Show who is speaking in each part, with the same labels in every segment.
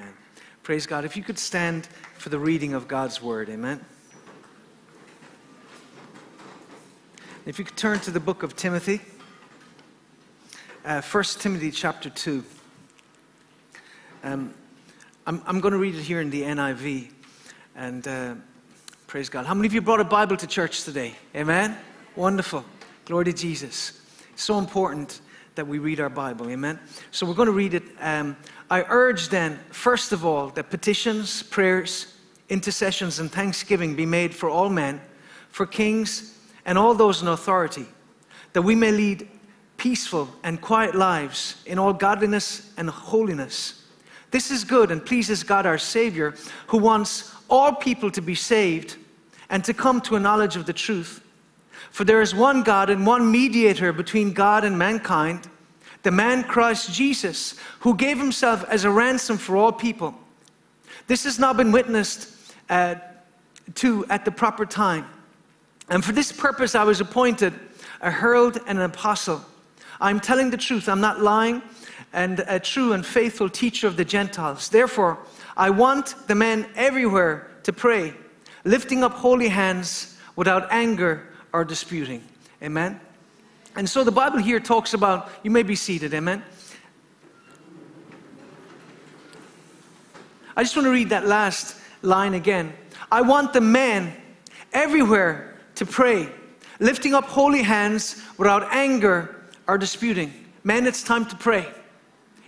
Speaker 1: Amen. Praise God. If you could stand for the reading of God's word. Amen. If you could turn to the book of Timothy, uh, 1 Timothy chapter 2. Um, I'm, I'm going to read it here in the NIV. And uh, praise God. How many of you brought a Bible to church today? Amen? Wonderful. Glory to Jesus. so important that we read our Bible. Amen? So we're going to read it. Um, I urge then, first of all, that petitions, prayers, intercessions, and thanksgiving be made for all men, for kings, and all those in authority, that we may lead peaceful and quiet lives in all godliness and holiness. This is good and pleases God our Savior, who wants all people to be saved and to come to a knowledge of the truth. For there is one God and one mediator between God and mankind, the man Christ Jesus, who gave himself as a ransom for all people. This has now been witnessed uh, to at the proper time. And for this purpose I was appointed a herald and an apostle. I'm telling the truth, I'm not lying, and a true and faithful teacher of the Gentiles. Therefore, I want the men everywhere to pray, lifting up holy hands without anger or disputing. Amen. And so the Bible here talks about, you may be seated, amen. I just want to read that last line again. I want the men everywhere to pray, lifting up holy hands without anger or disputing. Men, it's time to pray.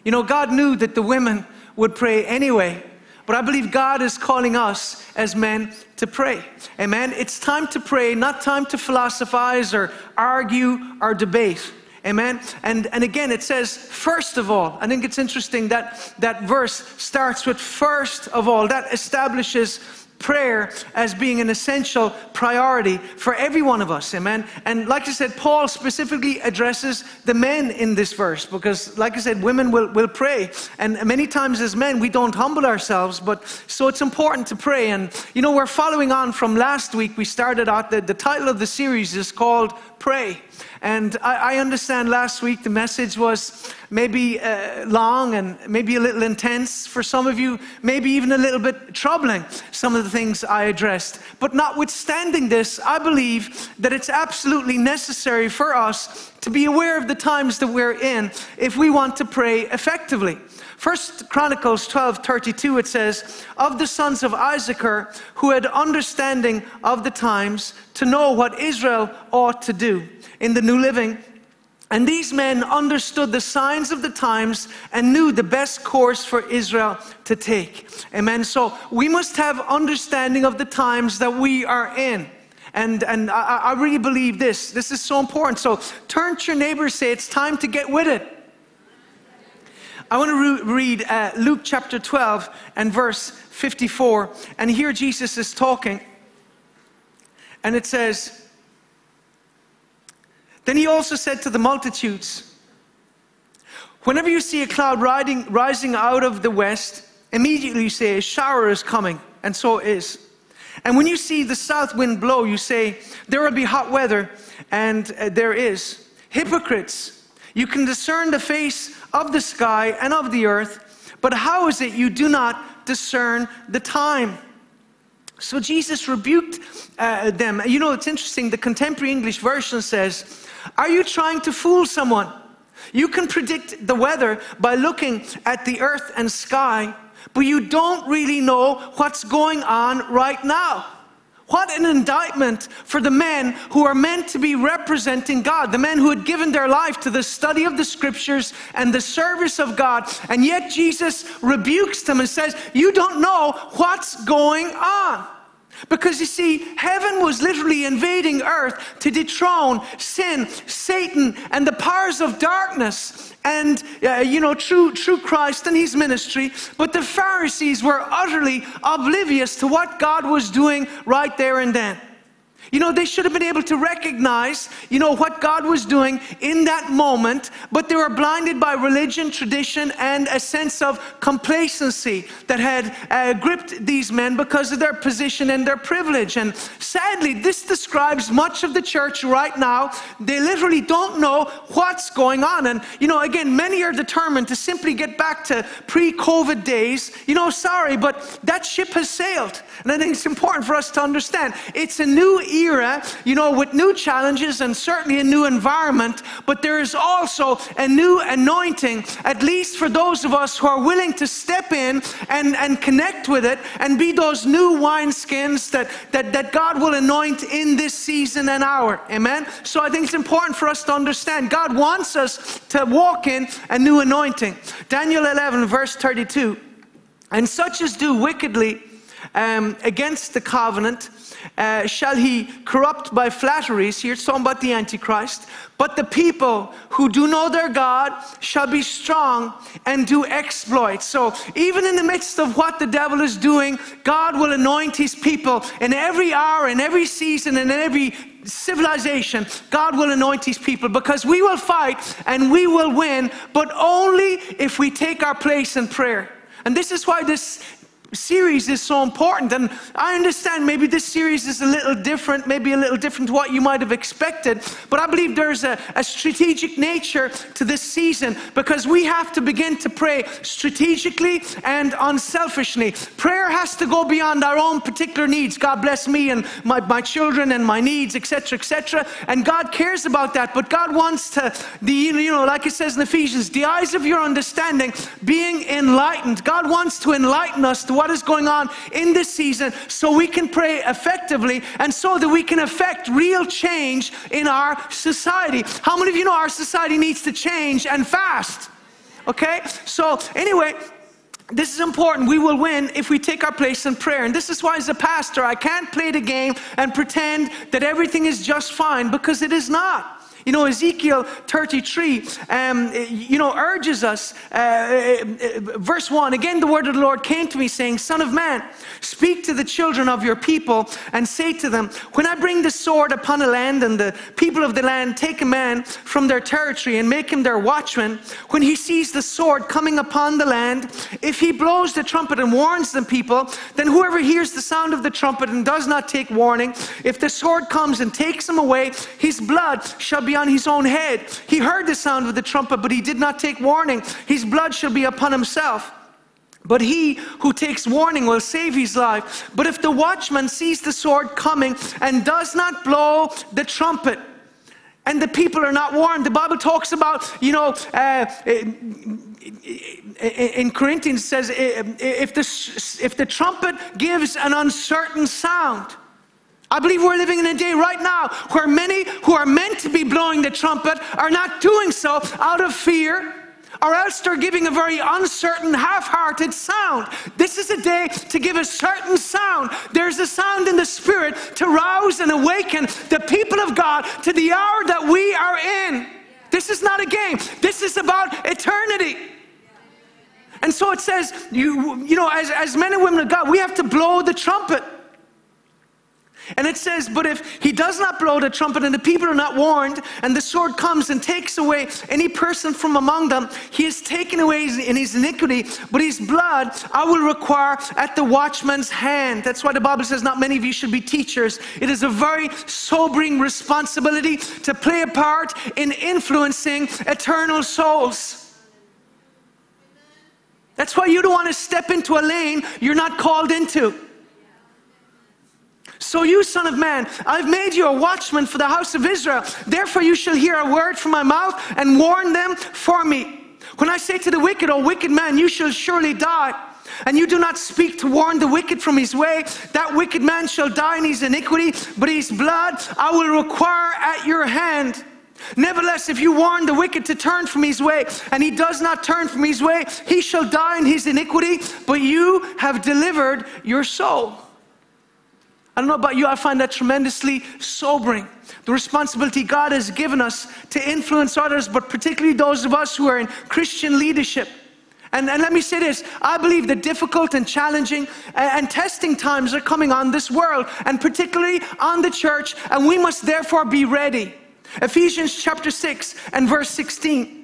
Speaker 1: You know, God knew that the women would pray anyway, but I believe God is calling us as men to pray. Amen. It's time to pray, not time to philosophize or argue or debate. Amen. And, and again, it says, first of all, I think it's interesting that that verse starts with first of all. That establishes prayer as being an essential priority for every one of us. Amen. And like I said, Paul specifically addresses the men in this verse because, like I said, women will, will pray. And many times as men, we don't humble ourselves, but so it's important to pray. And, you know, we're following on from last week. We started out, the, the title of the series is called Pray. And I, I understand last week the message was maybe uh, long and maybe a little intense for some of you, maybe even a little bit troubling, some of the things I addressed. But notwithstanding this, I believe that it's absolutely necessary for us to be aware of the times that we're in if we want to pray effectively. First Chronicles 12 32, it says, Of the sons of Issachar who had understanding of the times to know what Israel ought to do in the New Living. And these men understood the signs of the times and knew the best course for Israel to take. Amen. So we must have understanding of the times that we are in. And, and I, I really believe this. This is so important. So turn to your neighbor say, It's time to get with it. I want to re- read uh, Luke chapter 12 and verse 54. And here Jesus is talking. And it says, then he also said to the multitudes, Whenever you see a cloud riding, rising out of the west, immediately you say, A shower is coming, and so it is. And when you see the south wind blow, you say, There will be hot weather, and uh, there is. Hypocrites, you can discern the face of the sky and of the earth, but how is it you do not discern the time? So Jesus rebuked uh, them. You know, it's interesting, the contemporary English version says, are you trying to fool someone? You can predict the weather by looking at the earth and sky, but you don't really know what's going on right now. What an indictment for the men who are meant to be representing God, the men who had given their life to the study of the scriptures and the service of God. And yet Jesus rebukes them and says, You don't know what's going on. Because you see, heaven was literally invading earth to dethrone sin, Satan, and the powers of darkness, and uh, you know, true, true Christ and his ministry. But the Pharisees were utterly oblivious to what God was doing right there and then. You know, they should have been able to recognize, you know, what God was doing in that moment, but they were blinded by religion, tradition, and a sense of complacency that had uh, gripped these men because of their position and their privilege. And sadly, this describes much of the church right now. They literally don't know what's going on. And, you know, again, many are determined to simply get back to pre COVID days. You know, sorry, but that ship has sailed. And I think it's important for us to understand it's a new era, you know, with new challenges and certainly a new environment, but there is also a new anointing, at least for those of us who are willing to step in and, and connect with it and be those new wineskins that, that, that God will anoint in this season and hour. Amen? So I think it's important for us to understand God wants us to walk in a new anointing. Daniel 11, verse 32. And such as do wickedly um, against the covenant uh, shall he corrupt by flatteries. Here it's talking about the Antichrist. But the people who do know their God shall be strong and do exploits. So even in the midst of what the devil is doing, God will anoint his people in every hour, in every season, and in every civilization, God will anoint his people because we will fight and we will win, but only if we take our place in prayer. And this is why this series is so important. And I understand maybe this series is a little different, maybe a little different to what you might have expected. But I believe there's a, a strategic nature to this season because we have to begin to pray strategically and unselfishly. Prayer has to go beyond our own particular needs. God bless me and my, my children and my needs, etc., etc. And God cares about that. But God wants to, the, you know, like it says in Ephesians, the eyes of your understanding being enlightened. God wants to enlighten us to what is going on in this season so we can pray effectively and so that we can affect real change in our society. How many of you know our society needs to change and fast? Okay? So, anyway, this is important. We will win if we take our place in prayer. And this is why, as a pastor, I can't play the game and pretend that everything is just fine because it is not. You know, Ezekiel 33, um, you know, urges us, uh, uh, verse 1 again, the word of the Lord came to me, saying, Son of man, speak to the children of your people and say to them, When I bring the sword upon a land and the people of the land take a man from their territory and make him their watchman, when he sees the sword coming upon the land, if he blows the trumpet and warns the people, then whoever hears the sound of the trumpet and does not take warning, if the sword comes and takes him away, his blood shall be on his own head. He heard the sound of the trumpet, but he did not take warning. His blood shall be upon himself. But he who takes warning will save his life. But if the watchman sees the sword coming and does not blow the trumpet, and the people are not warned. The Bible talks about, you know, uh, in Corinthians says if the, if the trumpet gives an uncertain sound, I believe we're living in a day right now where many who are meant to be blowing the trumpet are not doing so out of fear or else they're giving a very uncertain, half hearted sound. This is a day to give a certain sound. There's a sound in the Spirit to rouse and awaken the people of God to the hour that we are in. This is not a game, this is about eternity. And so it says, you, you know, as, as men and women of God, we have to blow the trumpet. And it says, But if he does not blow the trumpet and the people are not warned, and the sword comes and takes away any person from among them, he is taken away in his iniquity, but his blood I will require at the watchman's hand. That's why the Bible says not many of you should be teachers. It is a very sobering responsibility to play a part in influencing eternal souls. That's why you don't want to step into a lane you're not called into. So, you, son of man, I've made you a watchman for the house of Israel. Therefore, you shall hear a word from my mouth and warn them for me. When I say to the wicked, O wicked man, you shall surely die, and you do not speak to warn the wicked from his way, that wicked man shall die in his iniquity, but his blood I will require at your hand. Nevertheless, if you warn the wicked to turn from his way, and he does not turn from his way, he shall die in his iniquity, but you have delivered your soul. I don't know about you, I find that tremendously sobering. The responsibility God has given us to influence others, but particularly those of us who are in Christian leadership And, and, let me say this I believe that difficult and challenging and, and testing times are coming on this world, and particularly on the church, and we must therefore be ready. Ephesians chapter 6 and verse 16.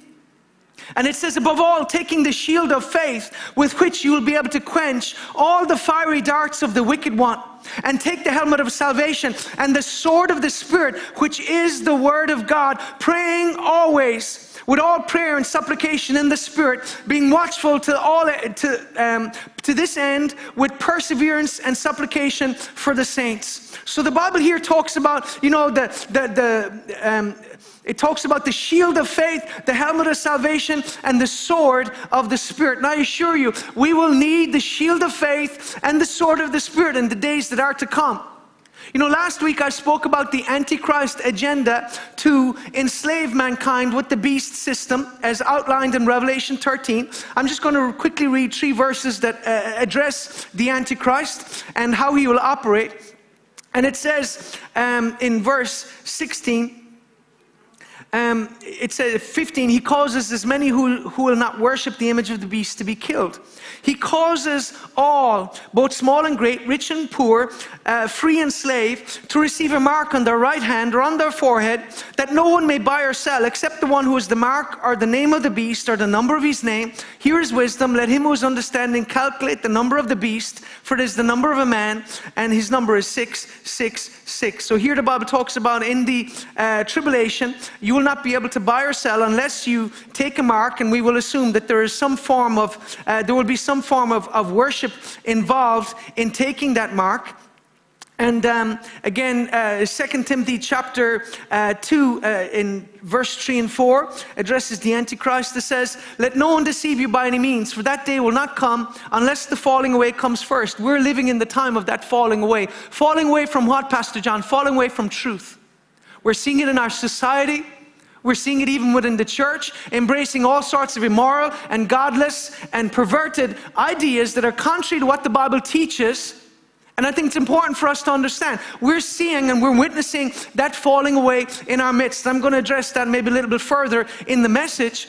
Speaker 1: And it says, above all, taking the shield of faith with which you will be able to quench all the fiery darts of the wicked one, and take the helmet of salvation and the sword of the Spirit, which is the word of God, praying always with all prayer and supplication in the Spirit, being watchful to all to um, to this end with perseverance and supplication for the saints. So the Bible here talks about, you know, the the the um, it talks about the shield of faith, the helmet of salvation, and the sword of the Spirit. And I assure you, we will need the shield of faith and the sword of the Spirit in the days that are to come. You know, last week I spoke about the Antichrist agenda to enslave mankind with the beast system as outlined in Revelation 13. I'm just going to quickly read three verses that uh, address the Antichrist and how he will operate. And it says um, in verse 16, um, it says 15, he causes as many who, who will not worship the image of the beast to be killed. He causes all, both small and great, rich and poor, uh, free and slave, to receive a mark on their right hand or on their forehead, that no one may buy or sell except the one who has the mark or the name of the beast or the number of his name. Here is wisdom. Let him who is understanding calculate the number of the beast, for it is the number of a man, and his number is 666. So here the Bible talks about in the uh, tribulation, you will not be able to buy or sell unless you take a mark, and we will assume that there is some form of, uh, there will be some form of, of worship involved in taking that mark. And um, again, uh, 2 Timothy chapter uh, 2, uh, in verse 3 and 4, addresses the Antichrist that says, Let no one deceive you by any means, for that day will not come unless the falling away comes first. We're living in the time of that falling away. Falling away from what, Pastor John? Falling away from truth. We're seeing it in our society. We're seeing it even within the church, embracing all sorts of immoral and godless and perverted ideas that are contrary to what the Bible teaches. And I think it's important for us to understand. We're seeing and we're witnessing that falling away in our midst. I'm going to address that maybe a little bit further in the message.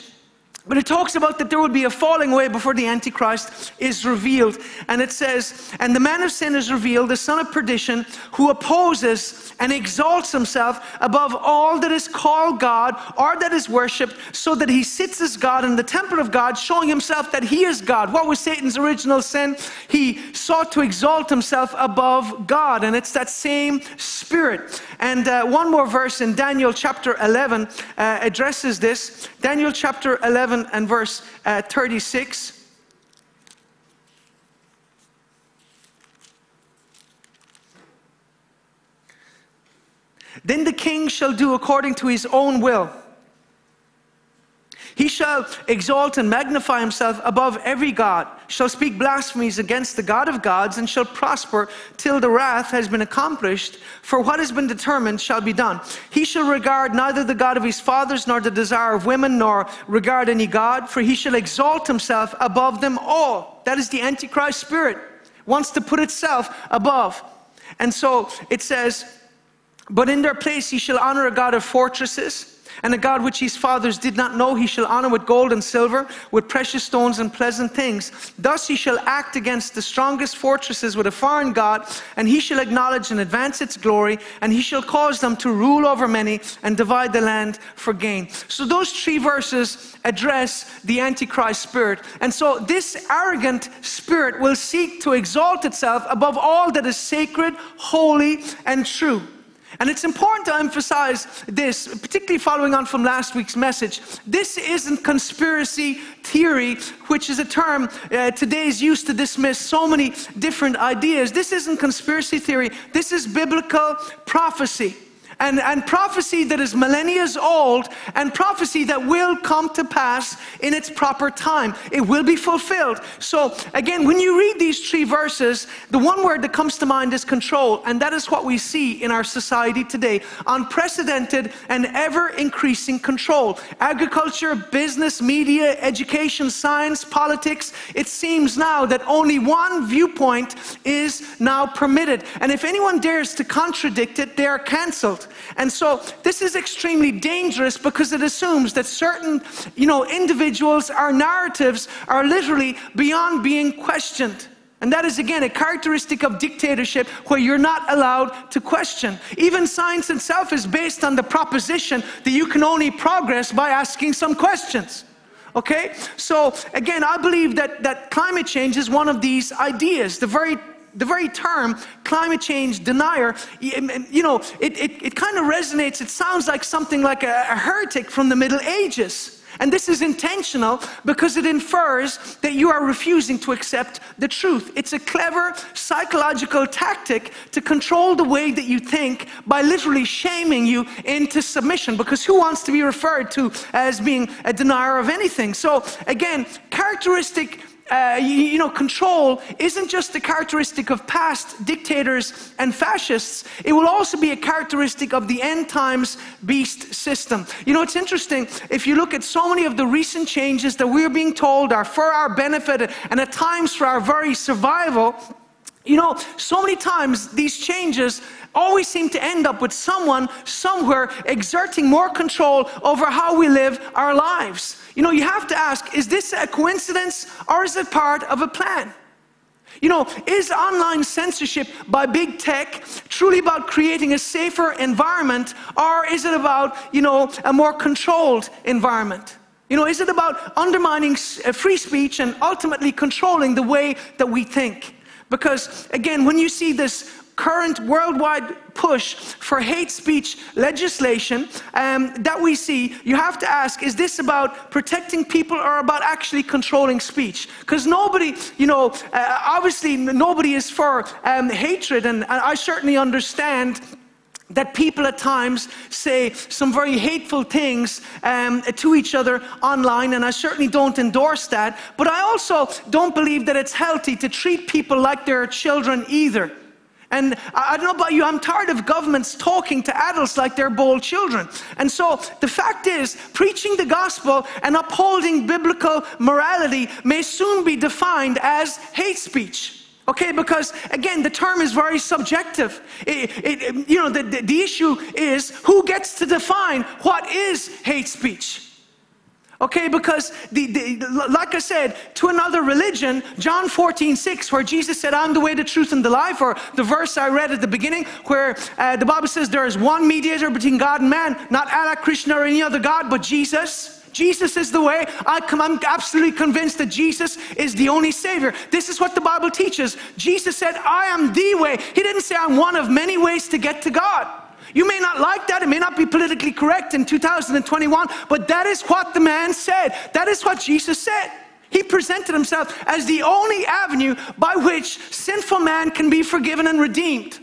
Speaker 1: But it talks about that there will be a falling away before the Antichrist is revealed. And it says, And the man of sin is revealed, the son of perdition, who opposes and exalts himself above all that is called God or that is worshipped, so that he sits as God in the temple of God, showing himself that he is God. What was Satan's original sin? He sought to exalt himself above God. And it's that same spirit. And uh, one more verse in Daniel chapter 11 uh, addresses this. Daniel chapter 11 11 and verse uh, 36. Then the king shall do according to his own will he shall exalt and magnify himself above every God, shall speak blasphemies against the God of gods, and shall prosper till the wrath has been accomplished. For what has been determined shall be done. He shall regard neither the God of his fathers, nor the desire of women, nor regard any God, for he shall exalt himself above them all. That is the Antichrist spirit, wants to put itself above. And so it says, But in their place he shall honor a God of fortresses and a God which his fathers did not know, he shall honor with gold and silver, with precious stones and pleasant things. Thus he shall act against the strongest fortresses with a foreign God, and he shall acknowledge and advance its glory, and he shall cause them to rule over many and divide the land for gain. So those three verses address the Antichrist spirit. And so this arrogant spirit will seek to exalt itself above all that is sacred, holy, and true. And it's important to emphasize this, particularly following on from last week's message. This isn't conspiracy theory, which is a term uh, today is used to dismiss so many different ideas. This isn't conspiracy theory, this is biblical prophecy and, and prophecy that is millennia old and prophecy that will come to pass in its proper time. It will be fulfilled. So, again, when you read these three verses, the one word that comes to mind is control, and that is what we see in our society today unprecedented and ever increasing control. Agriculture, business, media, education, science, politics. It seems now that only one viewpoint is now permitted. And if anyone dares to contradict it, they are canceled. And so this is extremely dangerous because it assumes that certain, you know, individuals, our narratives are literally beyond being questioned. And that is, again, a characteristic of dictatorship where you're not allowed to question. Even science itself is based on the proposition that you can only progress by asking some questions. Okay? So, again, I believe that, that climate change is one of these ideas. The very the very term climate change denier, you know, it, it, it kind of resonates. It sounds like something like a, a heretic from the Middle Ages. And this is intentional because it infers that you are refusing to accept the truth. It's a clever psychological tactic to control the way that you think by literally shaming you into submission. Because who wants to be referred to as being a denier of anything? So, again, characteristic uh, you, you, know, control isn't just a characteristic of past dictators and fascists, it will also be a characteristic of the end times beast system. You know, it's interesting, if you look at so many of the recent changes that we're being told are for our benefit and at times for our very survival, you know, so many times these changes always seem to end up with someone somewhere exerting more control over how we live our lives. You know, you have to ask is this a coincidence or is it part of a plan? You know, is online censorship by big tech truly about creating a safer environment or is it about, you know, a more controlled environment? You know, is it about undermining uh, free speech and ultimately controlling the way that we think? Because again, when you see this current worldwide push for hate speech legislation um, that we see, you have to ask is this about protecting people or about actually controlling speech? Because nobody, you know, uh, obviously nobody is for um, hatred, and, and I certainly understand that people at times say some very hateful things um, to each other online, and I certainly don't endorse that. But I also don't believe that it's healthy to treat people like they're children either. And I don't know about you, I'm tired of governments talking to adults like they're bold children. And so the fact is, preaching the gospel and upholding biblical morality may soon be defined as hate speech. Okay, because again, the term is very subjective. It, it, you know, the, the, the issue is who gets to define what is hate speech. Okay, because the, the, like I said, to another religion, John 14, 6, where Jesus said, I'm the way, the truth, and the life, or the verse I read at the beginning, where uh, the Bible says there is one mediator between God and man, not Allah, Krishna, or any other God, but Jesus. Jesus is the way. I am absolutely convinced that Jesus is the only Savior. This is what the Bible teaches. Jesus said, I am the way. He didn't say, I'm one of many ways to get to God. You may not like that, it may not be politically correct in 2021, but that is what the man said. That is what Jesus said. He presented himself as the only avenue by which sinful man can be forgiven and redeemed.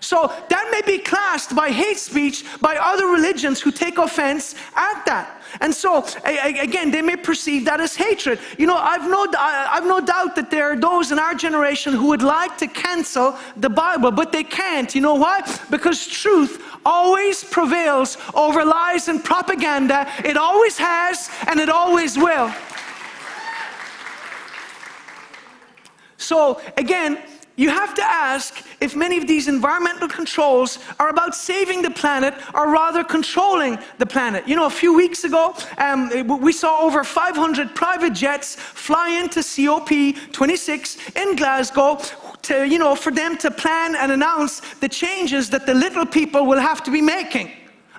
Speaker 1: So that may be classed by hate speech by other religions who take offense at that. And so, again, they may perceive that as hatred. You know, I've no, I've no doubt that there are those in our generation who would like to cancel the Bible, but they can't. You know why? Because truth always prevails over lies and propaganda. It always has, and it always will. So, again, you have to ask if many of these environmental controls are about saving the planet or rather controlling the planet. You know, a few weeks ago, um, we saw over 500 private jets fly into COP26 in Glasgow to, you know, for them to plan and announce the changes that the little people will have to be making.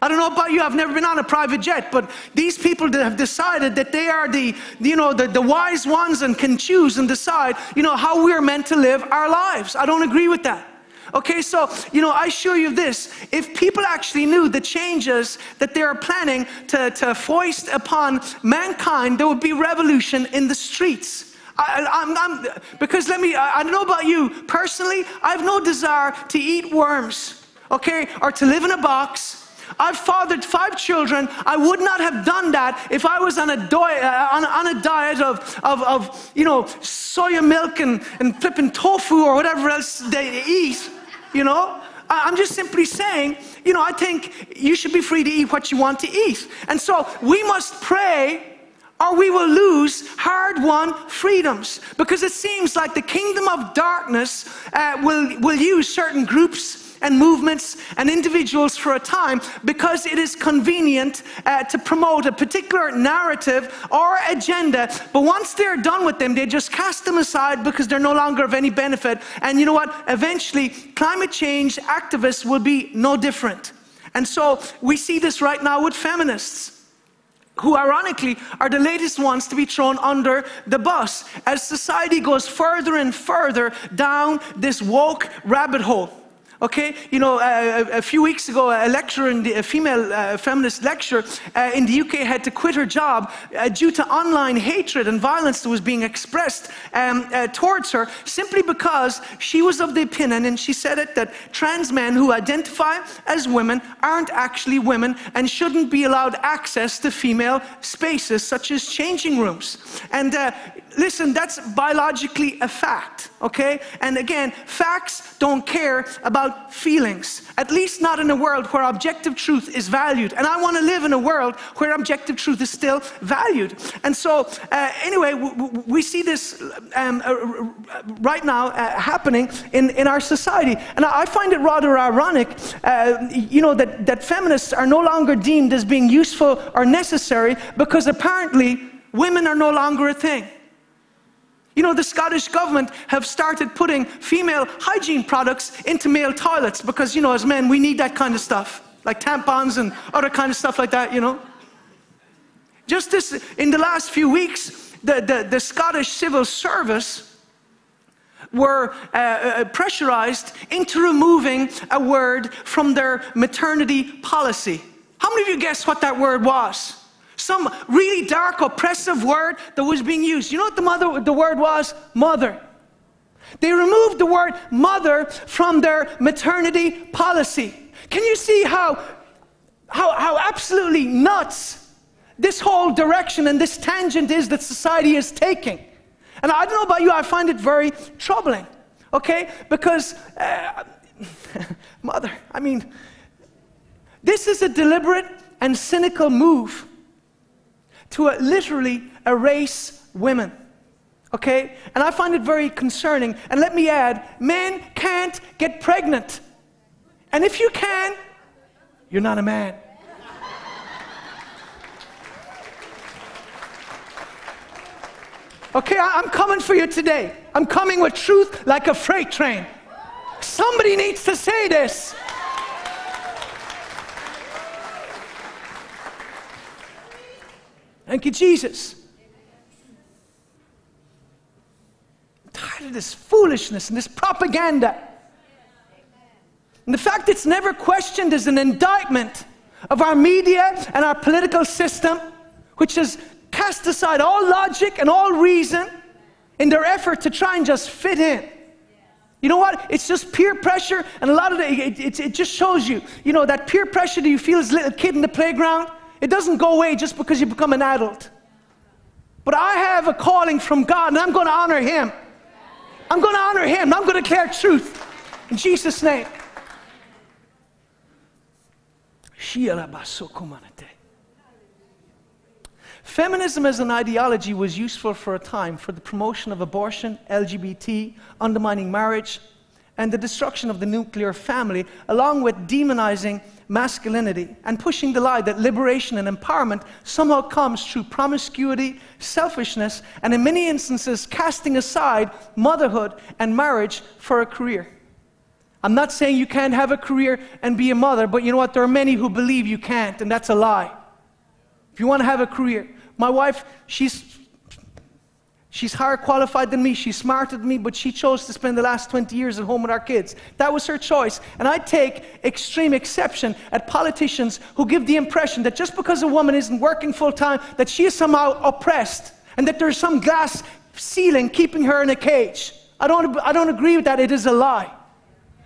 Speaker 1: I don't know about you, I've never been on a private jet, but these people that have decided that they are the, you know, the, the wise ones and can choose and decide, you know, how we're meant to live our lives. I don't agree with that. Okay, so, you know, I assure you this if people actually knew the changes that they are planning to, to foist upon mankind, there would be revolution in the streets. I, am because let me, I, I don't know about you personally, I have no desire to eat worms, okay, or to live in a box I've fathered five children. I would not have done that if I was on a, uh, on, on, a diet of, of, of, you know, soya milk and, and flipping tofu or whatever else they eat, you know. I'm just simply saying, you know, I think you should be free to eat what you want to eat. And so we must pray or we will lose hard won freedoms because it seems like the kingdom of darkness uh, will, will use certain groups and movements and individuals for a time because it is convenient uh, to promote a particular narrative or agenda. But once they're done with them, they just cast them aside because they're no longer of any benefit. And you know what? Eventually, climate change activists will be no different. And so we see this right now with feminists who ironically are the latest ones to be thrown under the bus as society goes further and further down this woke rabbit hole. Okay, you know, uh, a few weeks ago, a lecturer, in the, a female uh, feminist lecturer uh, in the UK had to quit her job uh, due to online hatred and violence that was being expressed um, uh, towards her simply because she was of the opinion, and she said it, that trans men who identify as women aren't actually women and shouldn't be allowed access to female spaces such as changing rooms. And uh, listen, that's biologically a fact, okay? And again, facts don't care about feelings, at least not in a world where objective truth is valued. And I want to live in a world where objective truth is still valued. And so, uh, anyway, we see this um, uh, right now uh, happening in, in our society. And I find it rather ironic, uh, you know, that, that feminists are no longer deemed as being useful or necessary because apparently women are no longer a thing. You know, the Scottish government have started putting female hygiene products into male toilets because, you know, as men, we need that kind of stuff, like tampons and other kind of stuff like that, you know. Just this, in the last few weeks, the, the, the Scottish civil service were uh, uh, pressurized into removing a word from their maternity policy. How many of you guess what that word was? Some really dark, oppressive word that was being used. You know what the, mother, the word was? Mother. They removed the word mother from their maternity policy. Can you see how, how, how absolutely nuts this whole direction and this tangent is that society is taking? And I don't know about you, I find it very troubling, okay? Because, uh, mother, I mean, this is a deliberate and cynical move to literally erase women. Okay? And I find it very concerning. And let me add men can't get pregnant. And if you can, you're not a man. Okay, I'm coming for you today. I'm coming with truth like a freight train. Somebody needs to say this. Thank you, Jesus. I'm tired of this foolishness and this propaganda. And the fact it's never questioned is an indictment of our media and our political system, which has cast aside all logic and all reason in their effort to try and just fit in. You know what? It's just peer pressure, and a lot of it, it, it, it just shows you, you know, that peer pressure that you feel as a little kid in the playground. It doesn't go away just because you become an adult. But I have a calling from God, and I'm going to honor Him. I'm going to honor Him. I'm going to declare truth. In Jesus' name. Feminism as an ideology was useful for a time for the promotion of abortion, LGBT, undermining marriage, and the destruction of the nuclear family, along with demonizing masculinity and pushing the lie that liberation and empowerment somehow comes through promiscuity, selfishness, and in many instances, casting aside motherhood and marriage for a career. I'm not saying you can't have a career and be a mother, but you know what? There are many who believe you can't, and that's a lie. If you want to have a career, my wife, she's She's higher qualified than me, she's smarter than me, but she chose to spend the last 20 years at home with our kids. That was her choice. And I take extreme exception at politicians who give the impression that just because a woman isn't working full time, that she is somehow oppressed and that there's some glass ceiling keeping her in a cage. I don't, I don't agree with that. It is a lie.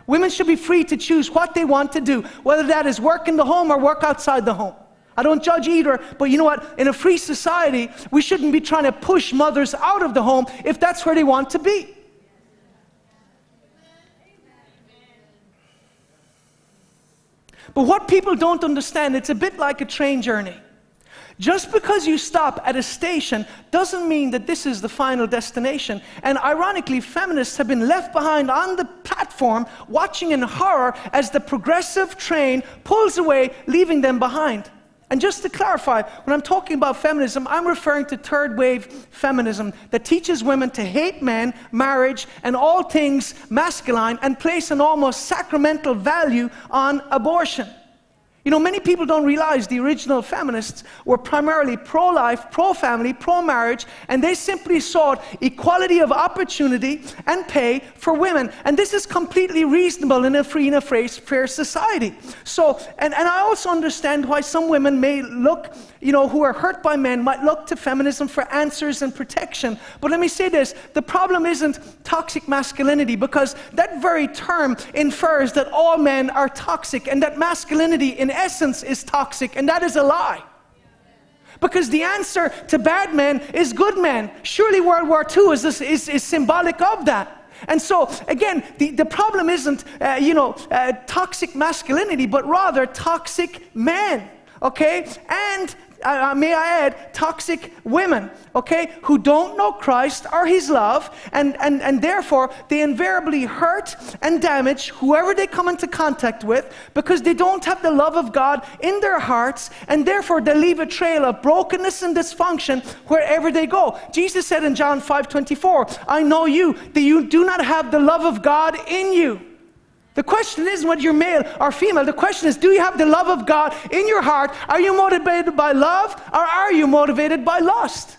Speaker 1: Women should be free to choose what they want to do, whether that is work in the home or work outside the home. I don't judge either, but you know what? In a free society, we shouldn't be trying to push mothers out of the home if that's where they want to be. But what people don't understand, it's a bit like a train journey. Just because you stop at a station doesn't mean that this is the final destination. And ironically, feminists have been left behind on the platform watching in horror as the progressive train pulls away, leaving them behind. And just to clarify, when I'm talking about feminism, I'm referring to third wave feminism that teaches women to hate men, marriage, and all things masculine and place an almost sacramental value on abortion. You know, many people don't realize the original feminists were primarily pro life, pro family, pro marriage, and they simply sought equality of opportunity and pay for women. And this is completely reasonable in a free and a fair society. So, and, and I also understand why some women may look, you know, who are hurt by men, might look to feminism for answers and protection. But let me say this the problem isn't toxic masculinity, because that very term infers that all men are toxic and that masculinity in essence is toxic, and that is a lie. Because the answer to bad men is good men. Surely World War II is, is, is symbolic of that. And so, again, the, the problem isn't, uh, you know, uh, toxic masculinity, but rather toxic men okay? And uh, may I add, toxic women, okay, who don't know Christ or His love, and, and, and therefore they invariably hurt and damage whoever they come into contact with because they don't have the love of God in their hearts, and therefore they leave a trail of brokenness and dysfunction wherever they go. Jesus said in John 5 24, I know you, that you do not have the love of God in you. The question isn't whether you're male or female. The question is do you have the love of God in your heart? Are you motivated by love or are you motivated by lust?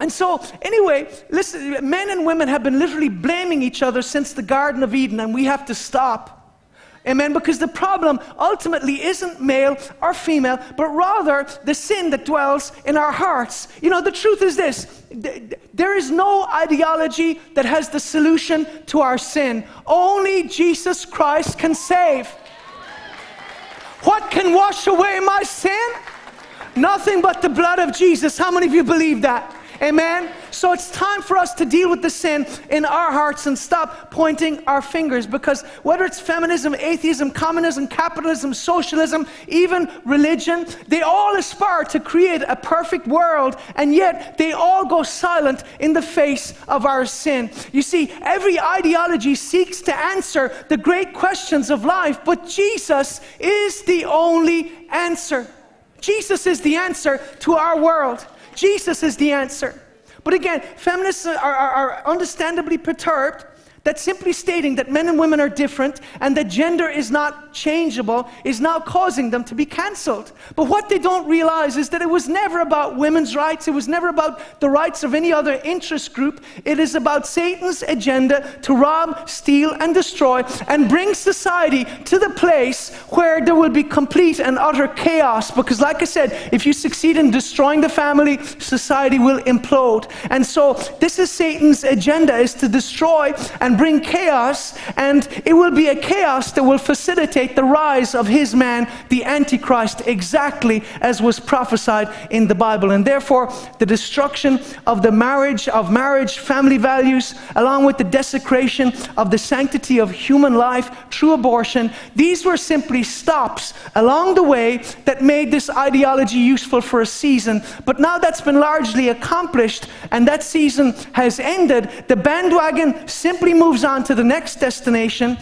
Speaker 1: And so, anyway, listen, men and women have been literally blaming each other since the Garden of Eden, and we have to stop. Amen. Because the problem ultimately isn't male or female, but rather the sin that dwells in our hearts. You know, the truth is this there is no ideology that has the solution to our sin. Only Jesus Christ can save. What can wash away my sin? Nothing but the blood of Jesus. How many of you believe that? Amen? So it's time for us to deal with the sin in our hearts and stop pointing our fingers because whether it's feminism, atheism, communism, capitalism, socialism, even religion, they all aspire to create a perfect world and yet they all go silent in the face of our sin. You see, every ideology seeks to answer the great questions of life, but Jesus is the only answer. Jesus is the answer to our world. Jesus is the answer. But again, feminists are, are, are understandably perturbed that simply stating that men and women are different and that gender is not changeable is now causing them to be cancelled. But what they don't realize is that it was never about women's rights, it was never about the rights of any other interest group. It is about Satan's agenda to rob, steal, and destroy and bring society to the place where there will be complete and utter chaos. Because, like I said, if you succeed in destroying the family, society will implode. And so, this is Satan's agenda is to destroy and and bring chaos, and it will be a chaos that will facilitate the rise of his man, the Antichrist, exactly as was prophesied in the Bible. And therefore, the destruction of the marriage, of marriage, family values, along with the desecration of the sanctity of human life through abortion, these were simply stops along the way that made this ideology useful for a season. But now that's been largely accomplished, and that season has ended. The bandwagon simply moves on to the next destination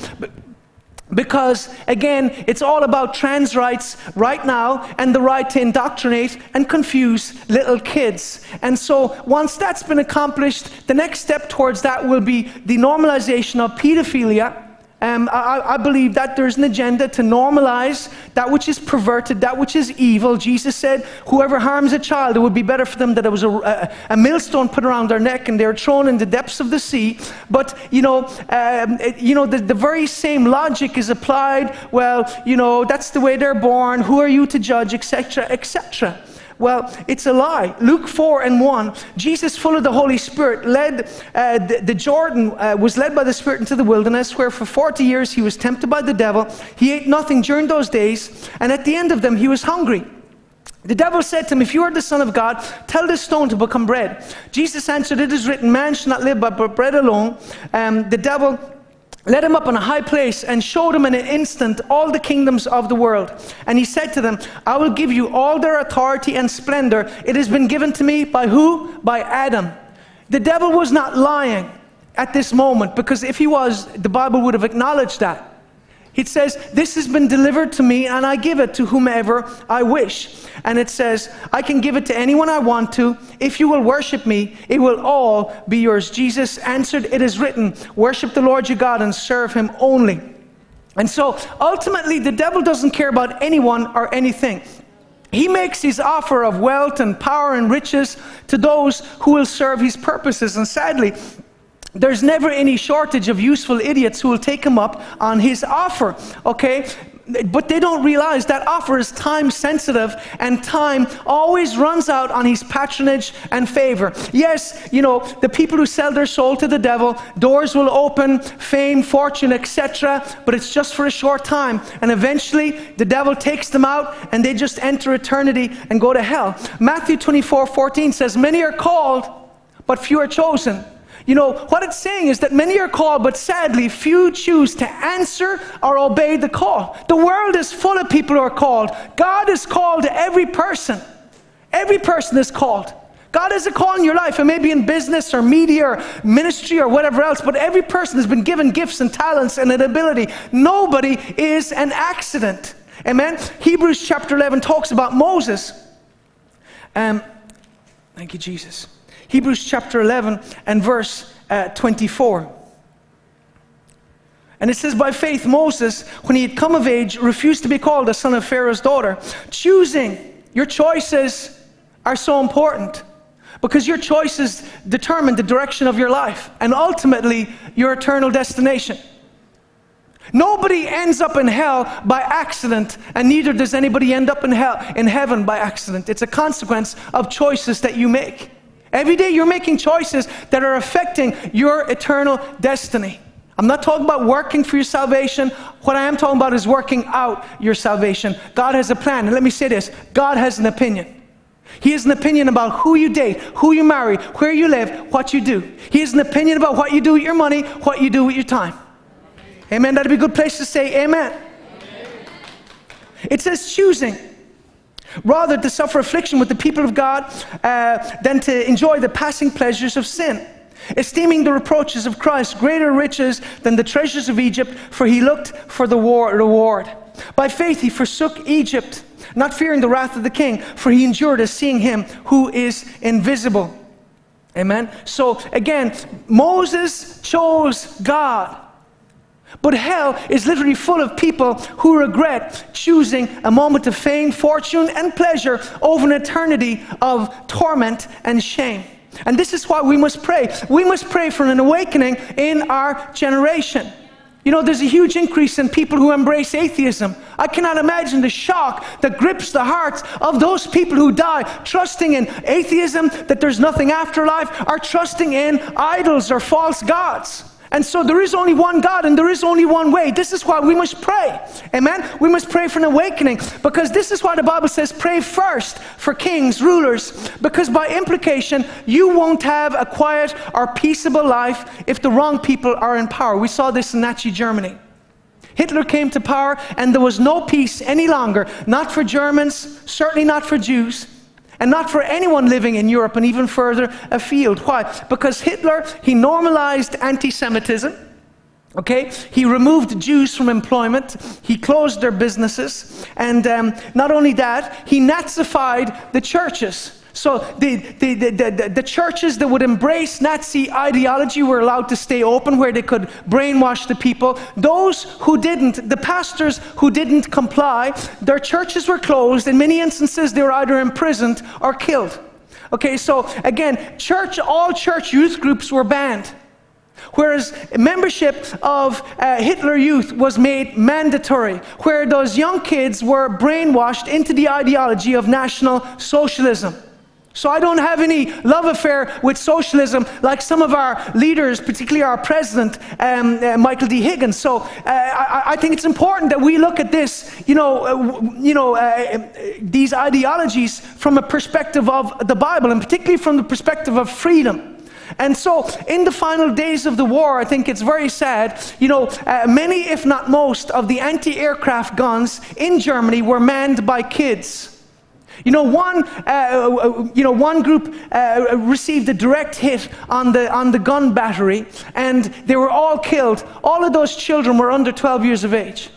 Speaker 1: because again it's all about trans rights right now and the right to indoctrinate and confuse little kids. And so once that's been accomplished the next step towards that will be the normalization of pedophilia um, I, I, believe that there's an agenda to normalize that which is perverted, that which is evil. Jesus said, Whoever harms a child, it would be better for them that there was a, a, a millstone put around their neck and they're thrown in the depths of the sea. But, you know, um, it, you know the, the very same logic is applied. Well, you know, that's the way they're born. Who are you to judge, etc., etc. Well, it's a lie. Luke 4 and 1, Jesus, full of the Holy Spirit, led uh, the, the, Jordan, uh, was led by the Spirit into the wilderness, where for 40 years he was tempted by the devil. He ate nothing during those days, and at the end of them, he was hungry. The devil said to him, If you are the Son of God, tell this stone to become bread. Jesus answered, It is written, Man shall not live by bread alone. Um, the devil led him up on a high place and showed him in an instant all the kingdoms of the world. And he said to them, I will give you all their authority and splendor. It has been given to me by who? By Adam. The devil was not lying. at this moment because if he was, the Bible would have acknowledged that. It says, This has been delivered to me, and I give it to whomever I wish. And it says, I can give it to anyone I want to. If you will worship me, it will all be yours. Jesus answered, It is written, Worship the Lord your God and serve him only. And so ultimately, the devil doesn't care about anyone or anything. He makes his offer of wealth and power and riches to those who will serve his purposes. And sadly, there's never any shortage of useful idiots who will take him up on his offer, okay? But they don't realize that offer is time sensitive and time always runs out on his patronage and favor. Yes, you know, the people who sell their soul to the devil, doors will open, fame, fortune, etc., but it's just for a short time. And eventually the devil takes them out and they just enter eternity and go to hell. Matthew 24 14 says, Many are called, but few are chosen. You know, what it's saying is that many are called, but sadly, few choose to answer or obey the call. The world is full of people who are called. God is called to every person. Every person is called. God has a call in your life. It may be in business or media or ministry or whatever else, but every person has been given gifts and talents and an ability. Nobody is an accident. Amen. Hebrews chapter 11 talks about Moses. Um, thank you, Jesus. Hebrews chapter 11 and verse uh, 24. And it says, By faith, Moses, when he had come of age, refused to be called the son of Pharaoh's daughter. Choosing, your choices are so important because your choices determine the direction of your life and ultimately your eternal destination. Nobody ends up in hell by accident, and neither does anybody end up in hell in heaven by accident. It's a consequence of choices that you make. Every day you're making choices that are affecting your eternal destiny. I'm not talking about working for your salvation. What I am talking about is working out your salvation. God has a plan. And let me say this God has an opinion. He has an opinion about who you date, who you marry, where you live, what you do. He has an opinion about what you do with your money, what you do with your time. Amen. That'd be a good place to say amen. amen. It says choosing. Rather to suffer affliction with the people of God uh, than to enjoy the passing pleasures of sin. Esteeming the reproaches of Christ greater riches than the treasures of Egypt, for he looked for the war, reward. By faith he forsook Egypt, not fearing the wrath of the king, for he endured as seeing him who is invisible. Amen. So again, Moses chose God. But hell is literally full of people who regret choosing a moment of fame, fortune, and pleasure over an eternity of torment and shame. And this is why we must pray. We must pray for an awakening in our generation. You know, there's a huge increase in people who embrace atheism. I cannot imagine the shock that grips the hearts of those people who die trusting in atheism, that there's nothing after life, or trusting in idols or false gods. And so there is only one God and there is only one way. This is why we must pray. Amen? We must pray for an awakening because this is why the Bible says pray first for kings, rulers, because by implication, you won't have a quiet or peaceable life if the wrong people are in power. We saw this in Nazi Germany. Hitler came to power and there was no peace any longer, not for Germans, certainly not for Jews and not for anyone living in Europe and even further afield. Why? Because Hitler, he normalized anti Semitism. Okay, he removed Jews from employment, he closed their businesses, and um, not only that, he Nazified the churches. So the, the, the, the, churches that would embrace Nazi ideology were allowed to stay open where they could brainwash the people. Those who didn't, the pastors who didn't comply, their churches were closed. In many instances, they were either imprisoned or killed. Okay, so again, church, all church youth groups were banned. Whereas membership of uh, Hitler Youth was made mandatory, where those young kids were brainwashed into the ideology of National Socialism. So I don't have any love affair with socialism like some of our leaders, particularly our president, um, uh, Michael D. Higgins. So uh, I, I, think it's important that we look at this, you know, uh, you know, uh, these ideologies from a perspective of the Bible, and particularly from the perspective of freedom. And so, in the final days of the war, I think it's very sad. You know, uh, many, if not most, of the anti aircraft guns in Germany were manned by kids. You know, one, uh, you know, one group uh, received a direct hit on the, on the gun battery and they were all killed. All of those children were under 12 years of age.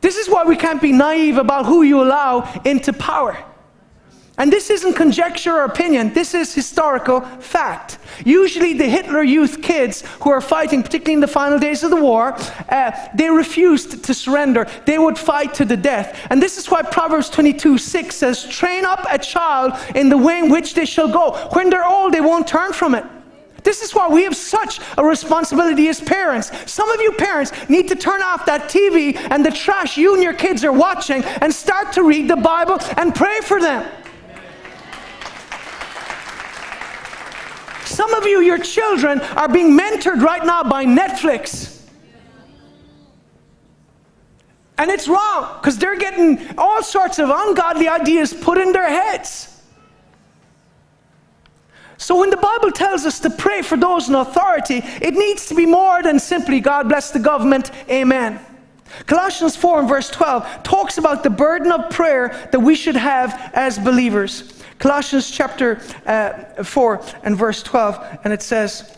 Speaker 1: This is why we can't be naive about who you allow into power. And this isn't conjecture or opinion, this is historical fact. Usually, the Hitler Youth kids who are fighting, particularly in the final days of the war, uh, they refused to surrender. They would fight to the death. And this is why Proverbs 22 6 says, Train up a child in the way in which they shall go. When they're old, they won't turn from it. This is why we have such a responsibility as parents. Some of you parents need to turn off that TV and the trash you and your kids are watching and start to read the Bible and pray for them. Some of you, your children, are being mentored right now by Netflix. And it's wrong because they're getting all sorts of ungodly ideas put in their heads. So when the Bible tells us to pray for those in authority, it needs to be more than simply God bless the government, amen. Colossians 4 and verse 12 talks about the burden of prayer that we should have as believers. Colossians chapter uh, 4 and verse 12, and it says,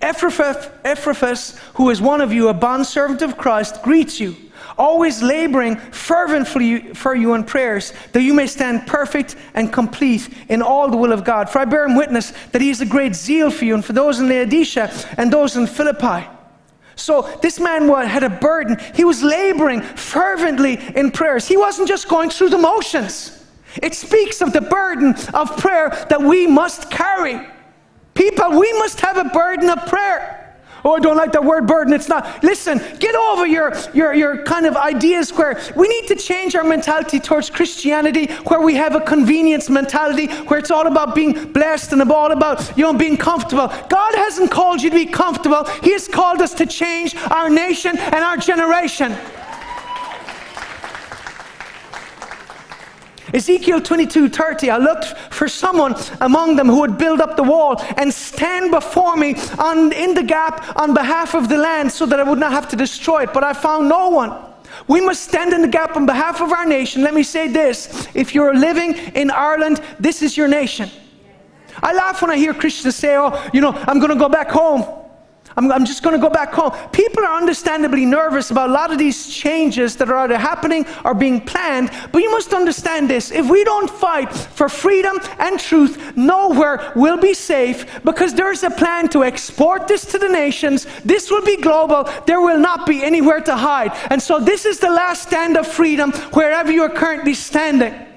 Speaker 1: Epaphras, who is one of you, a bondservant of Christ, greets you, always laboring fervently for you in prayers, that you may stand perfect and complete in all the will of God. For I bear him witness that he has a great zeal for you and for those in Laodicea and those in Philippi. So this man had a burden. He was laboring fervently in prayers. He wasn't just going through the motions. It speaks of the burden of prayer that we must carry. People, we must have a burden of prayer. Oh, I don't like that word burden. It's not. Listen, get over your, your, your kind of ideas where we need to change our mentality towards Christianity, where we have a convenience mentality, where it's all about being blessed and all about, you know, being comfortable. God hasn't called you to be comfortable. He has called us to change our nation and our generation. Ezekiel 22 30, I looked for someone among them who would build up the wall and stand before me on, in the gap on behalf of the land so that I would not have to destroy it, but I found no one. We must stand in the gap on behalf of our nation. Let me say this if you're living in Ireland, this is your nation. I laugh when I hear Christians say, Oh, you know, I'm going to go back home. I'm, I'm just going to go back home. People are understandably nervous about a lot of these changes that are either happening or being planned, but you must understand this. If we don't fight for freedom and truth, nowhere will be safe because there's a plan to export this to the nations. This will be global. There will not be anywhere to hide. And so, this is the last stand of freedom wherever you are currently standing.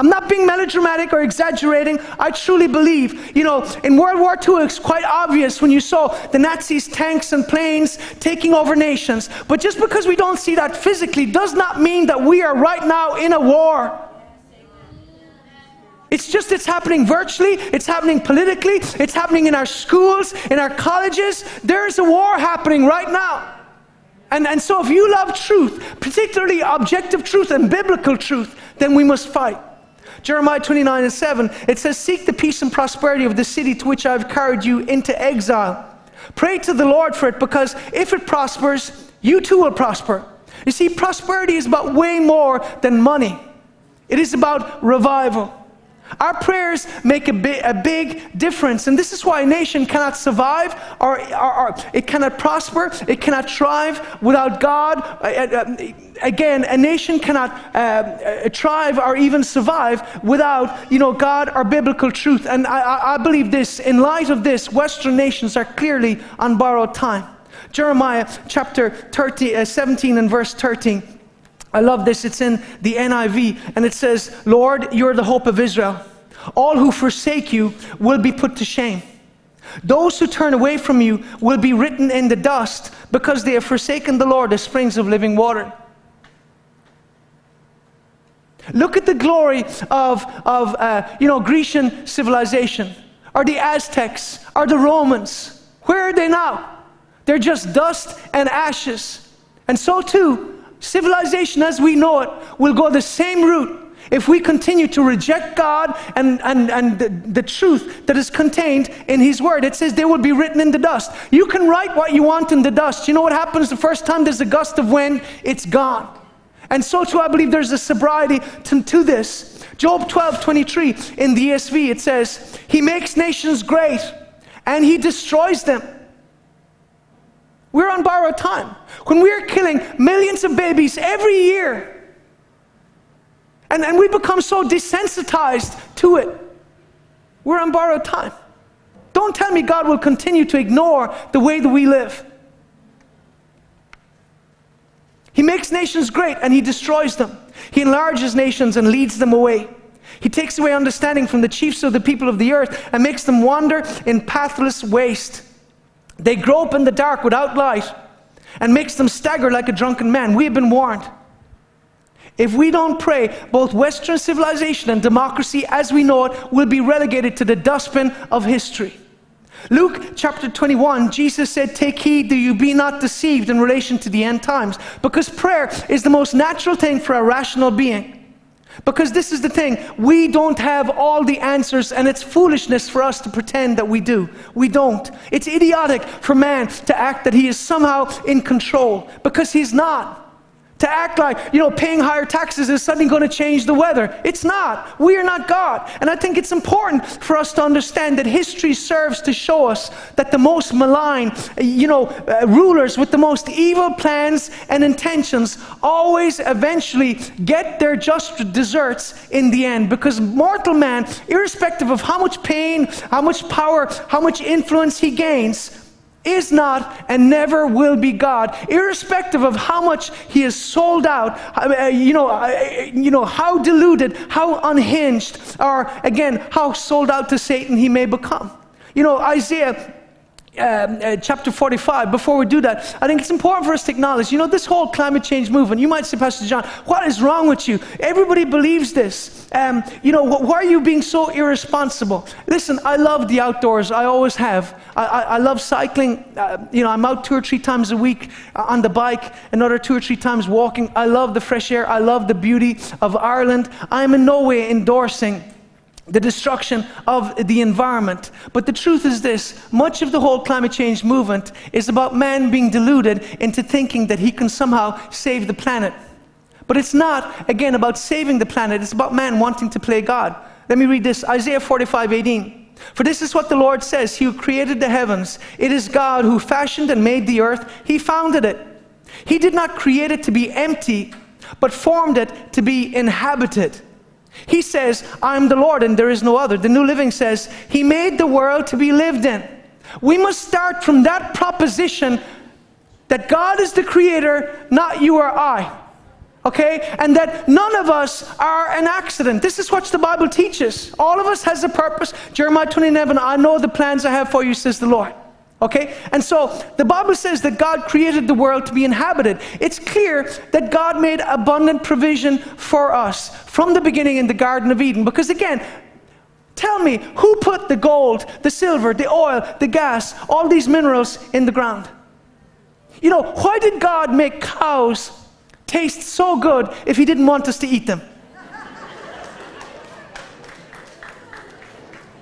Speaker 1: I'm not being melodramatic or exaggerating. I truly believe. You know, in World War II, it's quite obvious when you saw the Nazis' tanks and planes taking over nations. But just because we don't see that physically does not mean that we are right now in a war. It's just it's happening virtually, it's happening politically, it's happening in our schools, in our colleges. There's a war happening right now. And, and so if you love truth, particularly objective truth and biblical truth, then we must fight. Jeremiah 29 and 7, it says, Seek the peace and prosperity of the city to which I have carried you into exile. Pray to the Lord for it, because if it prospers, you too will prosper. You see, prosperity is about way more than money, it is about revival. Our prayers make a, bi- a big difference, and this is why a nation cannot survive or, or, or it cannot prosper, it cannot thrive without God. Again, a nation cannot uh, uh, thrive or even survive without, you know, God or biblical truth. And I, I believe this, in light of this, Western nations are clearly on borrowed time. Jeremiah chapter 30, uh, 17 and verse 13. I love this. It's in the NIV, and it says, Lord, you're the hope of Israel. All who forsake you will be put to shame. Those who turn away from you will be written in the dust because they have forsaken the Lord, the springs of living water. Look at the glory of, of uh, you know, Grecian civilization, or the Aztecs, or the Romans. Where are they now? They're just dust and ashes. And so too, civilization as we know it will go the same route if we continue to reject God and, and, and the, the, truth that is contained in His Word. It says they will be written in the dust. You can write what you want in the dust. You know what happens the first time there's a gust of wind? It's gone. And so too, I believe there's a sobriety to, to this. Job 12, 23 in the ESV, it says, He makes nations great and He destroys them. We're on borrowed time. When we're killing millions of babies every year, and, and we become so desensitized to it, we're on borrowed time. Don't tell me God will continue to ignore the way that we live. He makes nations great and he destroys them. He enlarges nations and leads them away. He takes away understanding from the chiefs of the people of the earth and makes them wander in pathless waste. They grope in the dark without light and makes them stagger like a drunken man. We have been warned. If we don't pray, both Western civilization and democracy as we know it will be relegated to the dustbin of history. Luke chapter 21, Jesus said, Take heed that you be not deceived in relation to the end times. Because prayer is the most natural thing for a rational being. Because this is the thing, we don't have all the answers, and it's foolishness for us to pretend that we do. We don't. It's idiotic for man to act that he is somehow in control, because he's not to act like, you know, paying higher taxes is suddenly going to change the weather. It's not. We are not God. And I think it's important for us to understand that history serves to show us that the most malign, you know, uh, rulers with the most evil plans and intentions always eventually get their just deserts in the end. Because mortal man, irrespective of how much pain, how much power, how much influence he gains, is not and never will be God, irrespective of how much he is sold out, uh, you know, uh, you know, how deluded, how unhinged, or again, how sold out to Satan he may become. You know, Isaiah um, uh, chapter 45, before we do that, I think it's important for us to acknowledge, you know, this whole climate change movement. You might say, Pastor John, what is wrong with you? Everybody believes this. Um, you know, why are you being so irresponsible? Listen, I love the outdoors. I always have. I, I, I love cycling. Uh, you know, I'm out two or three times a week uh, on the bike, another two or three times walking. I love the fresh air. I love the beauty of Ireland. I'm in no way endorsing the destruction of the environment. But the truth is this much of the whole climate change movement is about man being deluded into thinking that he can somehow save the planet. But it's not, again, about saving the planet, it's about man wanting to play God. Let me read this Isaiah 45 18. For this is what the Lord says He who created the heavens, it is God who fashioned and made the earth, He founded it. He did not create it to be empty, but formed it to be inhabited. He says, I'm the Lord and there is no other. The New Living says, He made the world to be lived in. We must start from that proposition that God is the creator, not you or I. Okay? And that none of us are an accident. This is what the Bible teaches. All of us has a purpose. Jeremiah 29, I know the plans I have for you, says the Lord. Okay? And so the Bible says that God created the world to be inhabited. It's clear that God made abundant provision for us from the beginning in the Garden of Eden. Because again, tell me, who put the gold, the silver, the oil, the gas, all these minerals in the ground? You know, why did God make cows taste so good if He didn't want us to eat them?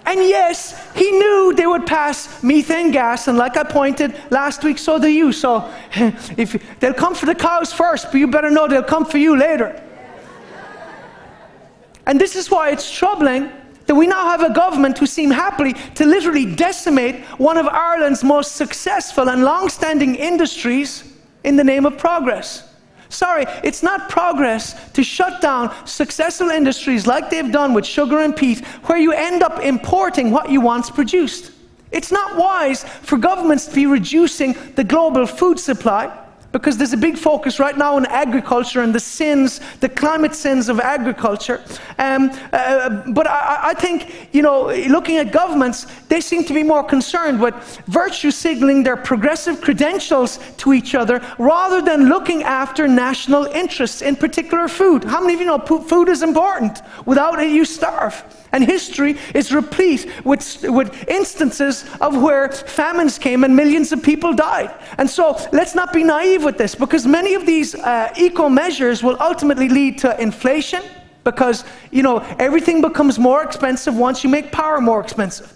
Speaker 1: And yes, he knew they would pass methane gas, and like I pointed last week, so do you. So if they'll come for the cows first, but you better know they'll come for you later. And this is why it's troubling that we now have a government who seem happily to literally decimate one of Ireland's most successful and long standing industries in the name of progress. Sorry, it's not progress to shut down successful industries like they've done with sugar and peat, where you end up importing what you once produced. It's not wise for governments to be reducing the global food supply because there's a big focus right now on agriculture and the sins, the climate sins of agriculture. Um, uh, but I, I, think, you know, looking at governments, they seem to be more concerned with virtue signaling their progressive credentials to each other rather than looking after national interests, in particular food. How many of you know food is important? Without it, you starve. And history is replete with, with instances of where famines came and millions of people died. And so let's not be naive with this because many of these uh, eco measures will ultimately lead to inflation because, you know, everything becomes more expensive once you make power more expensive.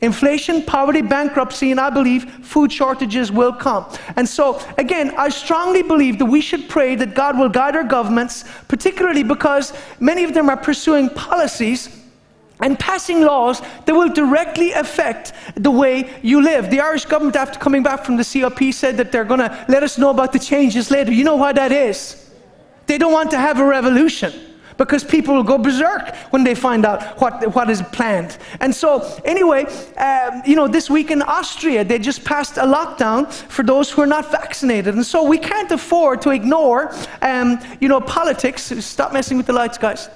Speaker 1: Inflation, poverty, bankruptcy, and I believe food shortages will come. And so, again, I strongly believe that we should pray that God will guide our governments, particularly because many of them are pursuing policies and passing laws that will directly affect the way you live. The Irish government, after coming back from the COP, said that they're going to let us know about the changes later. You know why that is? They don't want to have a revolution because people will go berserk when they find out what, what is planned. And so, anyway, um, you know, this week in Austria, they just passed a lockdown for those who are not vaccinated. And so, we can't afford to ignore, um, you know, politics. Stop messing with the lights, guys.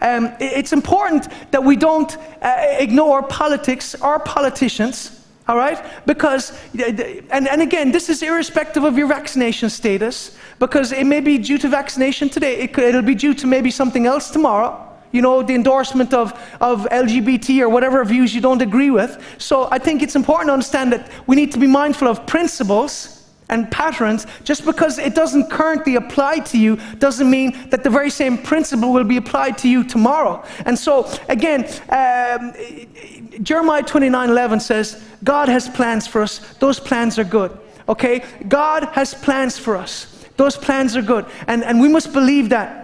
Speaker 1: Um, it's important that we don't uh, ignore politics or politicians all right? Because, and, and again, this is irrespective of your vaccination status, because it may be due to vaccination today, it could, it'll be due to maybe something else tomorrow. You know, the endorsement of, of LGBT or whatever views you don't agree with. So I think it's important to understand that we need to be mindful of principles and patterns, just because it doesn't currently apply to you doesn't mean that the very same principle will be applied to you tomorrow. And so, again, um, Jeremiah 29 11 says, God has plans for us. Those plans are good. Okay? God has plans for us. Those plans are good. And, and we must believe that.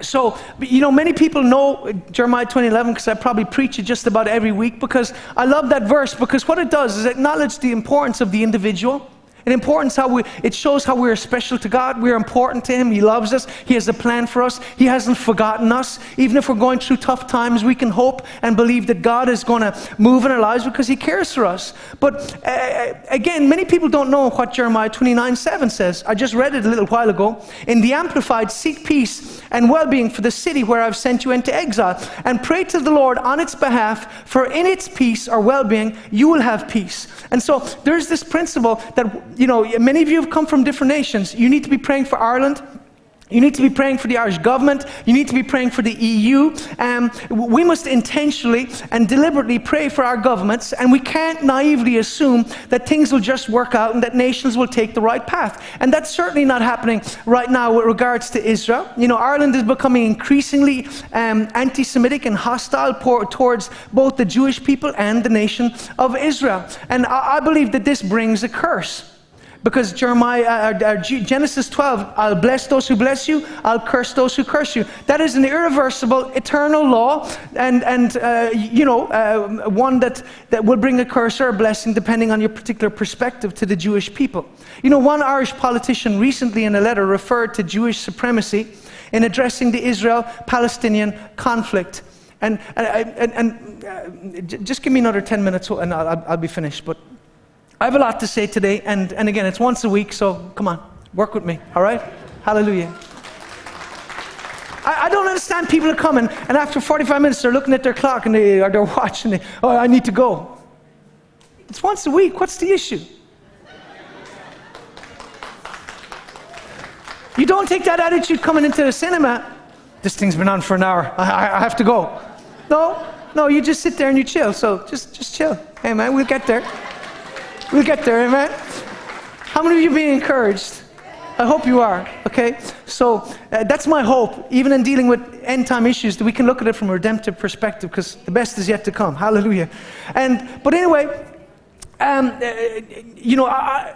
Speaker 1: So, you know, many people know Jeremiah 2011 because I probably preach it just about every week because I love that verse because what it does is acknowledge the importance of the individual it importance how we, it shows how we're special to God. We're important to Him. He loves us. He has a plan for us. He hasn't forgotten us. Even if we're going through tough times, we can hope and believe that God is going to move in our lives because He cares for us. But uh, again, many people don't know what Jeremiah 29 7 says. I just read it a little while ago. In the Amplified, seek peace and well being for the city where I've sent you into exile, and pray to the Lord on its behalf, for in its peace or well being, you will have peace. And so there's this principle that you know, many of you have come from different nations. You need to be praying for Ireland. You need to be praying for the Irish government. You need to be praying for the EU. Um, we must intentionally and deliberately pray for our governments, and we can't naively assume that things will just work out and that nations will take the right path. And that's certainly not happening right now with regards to Israel. You know, Ireland is becoming increasingly um, anti Semitic and hostile por- towards both the Jewish people and the nation of Israel. And I, I believe that this brings a curse. Because Jeremiah, uh, uh, uh Genesis 12, I'll bless those who bless you, I'll curse those who curse you. That is an irreversible, eternal law, and, and uh, you know, uh, one that, that will bring a curse or a blessing depending on your particular perspective to the Jewish people. You know, one Irish politician recently in a letter referred to Jewish supremacy in addressing the Israel Palestinian conflict. And, and, and, and uh, just give me another 10 minutes and I'll, I'll be finished. But I have a lot to say today, and, and again, it's once a week, so come on, work with me, all right? Hallelujah. I, I don't understand people are coming, and after 45 minutes, they're looking at their clock and they, or their watch, and they, oh, I need to go. It's once a week. What's the issue? You don't take that attitude coming into the cinema. This thing's been on for an hour. I, I, have to go. No, no, you just sit there and you chill. So just, just chill. Hey, man, we'll get there. We'll get there, amen? How many of you being encouraged? I hope you are, okay? So uh, that's my hope, even in dealing with end time issues, that we can look at it from a redemptive perspective because the best is yet to come. Hallelujah. And, but anyway, um, uh, you know, I,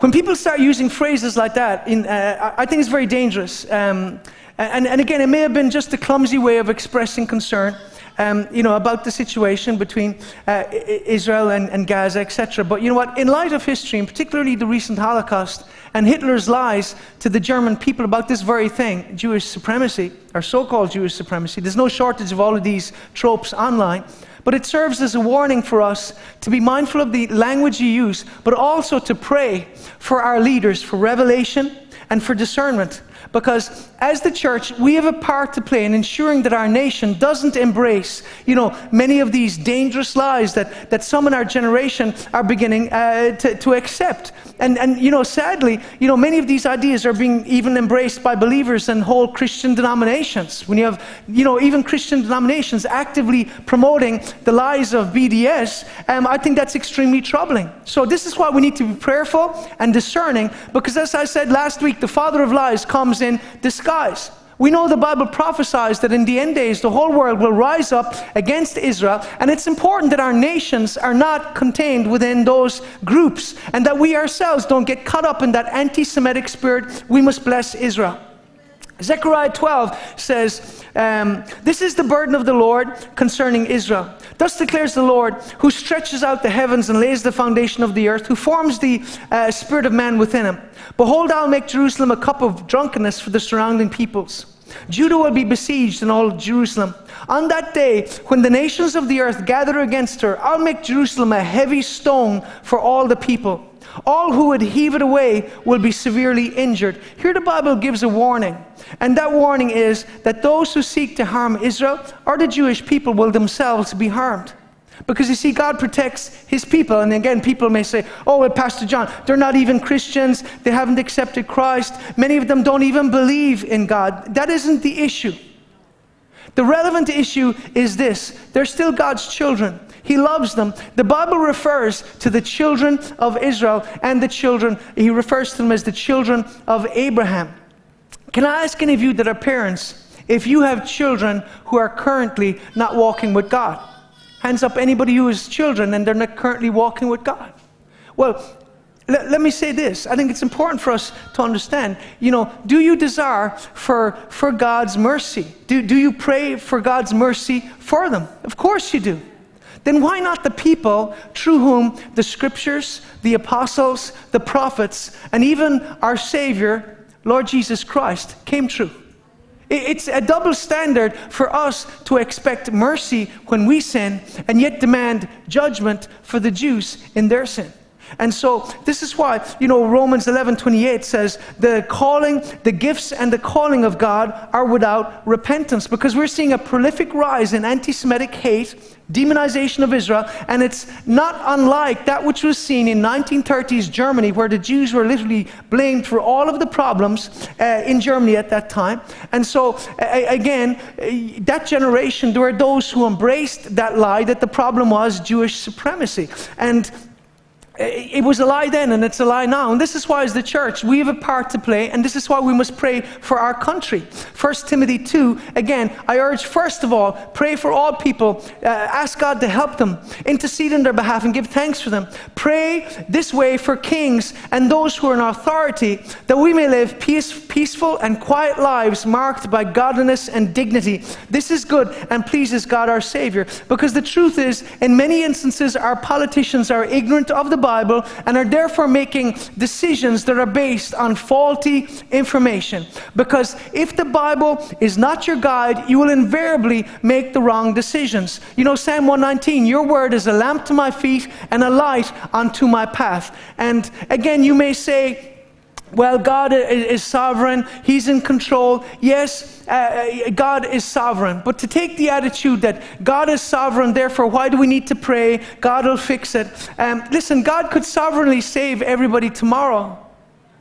Speaker 1: when people start using phrases like that, in, uh, I think it's very dangerous. Um, and, and again, it may have been just a clumsy way of expressing concern um, you know, about the situation between uh, Israel and, and Gaza, etc. But you know what? In light of history, and particularly the recent Holocaust and Hitler's lies to the German people about this very thing, Jewish supremacy, or so called Jewish supremacy, there's no shortage of all of these tropes online. But it serves as a warning for us to be mindful of the language you use, but also to pray for our leaders for revelation and for discernment because as the church, we have a part to play in ensuring that our nation doesn't embrace, you know, many of these dangerous lies that, that some in our generation are beginning uh, to, to accept. And, and, you know, sadly, you know, many of these ideas are being even embraced by believers and whole Christian denominations. When you have, you know, even Christian denominations actively promoting the lies of BDS, um, I think that's extremely troubling. So this is why we need to be prayerful and discerning, because as I said last week, the father of lies comes in disguise. We know the Bible prophesies that in the end days the whole world will rise up against Israel, and it's important that our nations are not contained within those groups and that we ourselves don't get caught up in that anti Semitic spirit. We must bless Israel. Zechariah 12 says, um, This is the burden of the Lord concerning Israel. Thus declares the Lord, who stretches out the heavens and lays the foundation of the earth, who forms the uh, spirit of man within him. Behold, I'll make Jerusalem a cup of drunkenness for the surrounding peoples. Judah will be besieged and all Jerusalem. On that day, when the nations of the earth gather against her, I'll make Jerusalem a heavy stone for all the people. All who would heave it away will be severely injured. Here the Bible gives a warning. And that warning is that those who seek to harm Israel or the Jewish people will themselves be harmed. Because you see, God protects his people. And again, people may say, oh, well, Pastor John, they're not even Christians. They haven't accepted Christ. Many of them don't even believe in God. That isn't the issue. The relevant issue is this they're still God's children. He loves them. The Bible refers to the children of Israel and the children, he refers to them as the children of Abraham. Can I ask any of you that are parents, if you have children who are currently not walking with God? Hands up, anybody who has children and they're not currently walking with God. Well, let, let, me say this. I think it's important for us to understand. You know, do you desire for, for God's mercy? Do, do you pray for God's mercy for them? Of course you do. Then why not the people through whom the scriptures, the apostles, the prophets, and even our Savior, Lord Jesus Christ, came true? It's a double standard for us to expect mercy when we sin and yet demand judgment for the Jews in their sin. And so this is why, you know, Romans 11 28 says, the calling, the gifts and the calling of God are without repentance because we're seeing a prolific rise in anti Semitic hate, demonization of Israel, and it's not unlike that which was seen in 1930s Germany, where the Jews were literally blamed for all of the problems uh, in Germany at that time. And so, again, uh, that generation, there were those who embraced that lie that the problem was Jewish supremacy. And it was a lie then and it's a lie now. And this is why, as the church, we have a part to play, and this is why we must pray for our country. 1 Timothy 2, again, I urge, first of all, pray for all people, uh, ask God to help them, intercede on their behalf, and give thanks for them. Pray this way for kings and those who are in authority, that we may live peace, peaceful and quiet lives marked by godliness and dignity. This is good and pleases God our Savior. Because the truth is, in many instances, our politicians are ignorant of the Bible and are therefore making decisions that are based on faulty information. Because if the Bible is not your guide, you will invariably make the wrong decisions. You know, Psalm 119, your word is a lamp to my feet and a light unto my path. And again, you may say, well, God is sovereign, He's in control. Yes, uh, God is sovereign. But to take the attitude that God is sovereign, therefore, why do we need to pray? God will fix it. Um, listen, God could sovereignly save everybody tomorrow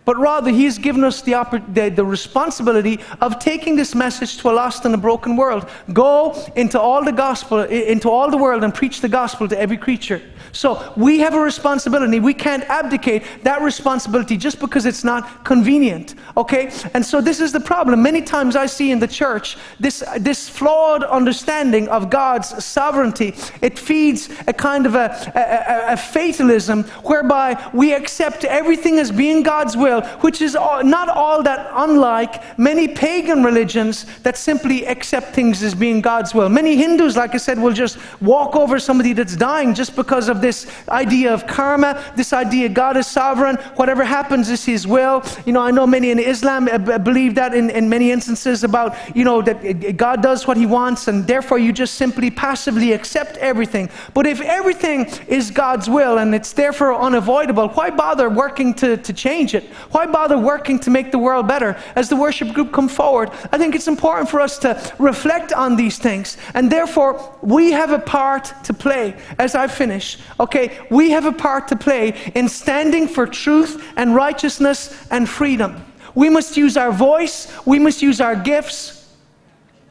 Speaker 1: but rather he's given us the, the, the, responsibility of taking this message to a lost and a broken world go into all the gospel into all the world and preach the gospel to every creature so we have a responsibility. We can't abdicate that responsibility just because it's not convenient. Okay? And so this is the problem. Many times I see in the church this, this flawed understanding of God's sovereignty. It feeds a kind of a, a, a fatalism whereby we accept everything as being God's will, which is all, not all that unlike many pagan religions that simply accept things as being God's will. Many Hindus, like I said, will just walk over somebody that's dying just because of this idea of karma, this idea God is sovereign, whatever happens is His will. You know, I know many in Islam uh, believe that in, in many instances about, you know, that uh, God does what He wants and therefore you just simply passively accept everything. But if everything is God's will and it's therefore unavoidable, why bother working to, to change it? Why bother working to make the world better? As the worship group come forward, I think it's important for us to reflect on these things. And therefore, we have a part to play. As I finish, Okay, we have a part to play in standing for truth and righteousness and freedom. We must use our voice, we must use our gifts,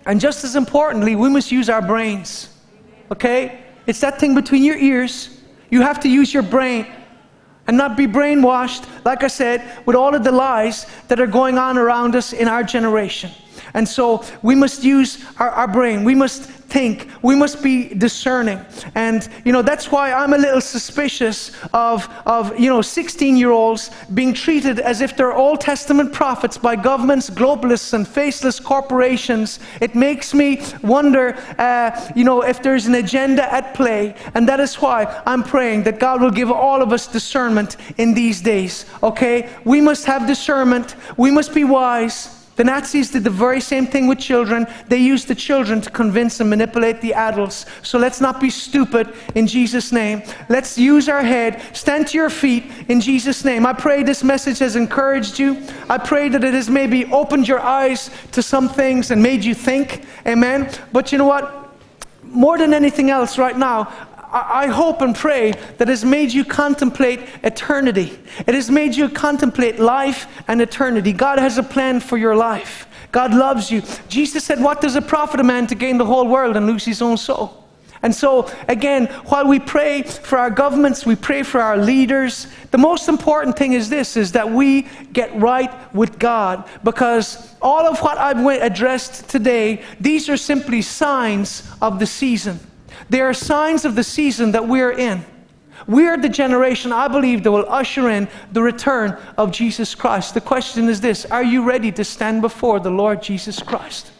Speaker 1: and just as importantly, we must use our brains. Okay? It's that thing between your ears. You have to use your brain and not be brainwashed, like I said, with all of the lies that are going on around us in our generation. And so we must use our, our brain. We must think. We must be discerning. And, you know, that's why I'm a little suspicious of, of you know, 16 year olds being treated as if they're Old Testament prophets by governments, globalists, and faceless corporations. It makes me wonder, uh, you know, if there's an agenda at play. And that is why I'm praying that God will give all of us discernment in these days, okay? We must have discernment, we must be wise. The Nazis did the very same thing with children. They used the children to convince and manipulate the adults. So let's not be stupid in Jesus' name. Let's use our head. Stand to your feet in Jesus' name. I pray this message has encouraged you. I pray that it has maybe opened your eyes to some things and made you think. Amen. But you know what? More than anything else, right now, I hope and pray that has made you contemplate eternity. It has made you contemplate life and eternity. God has a plan for your life. God loves you. Jesus said, What does it profit a man to gain the whole world and lose his own soul? And so, again, while we pray for our governments, we pray for our leaders, the most important thing is this is that we get right with God because all of what I've addressed today, these are simply signs of the season. They are signs of the season that we're in. We are the generation, I believe, that will usher in the return of Jesus Christ. The question is this Are you ready to stand before the Lord Jesus Christ?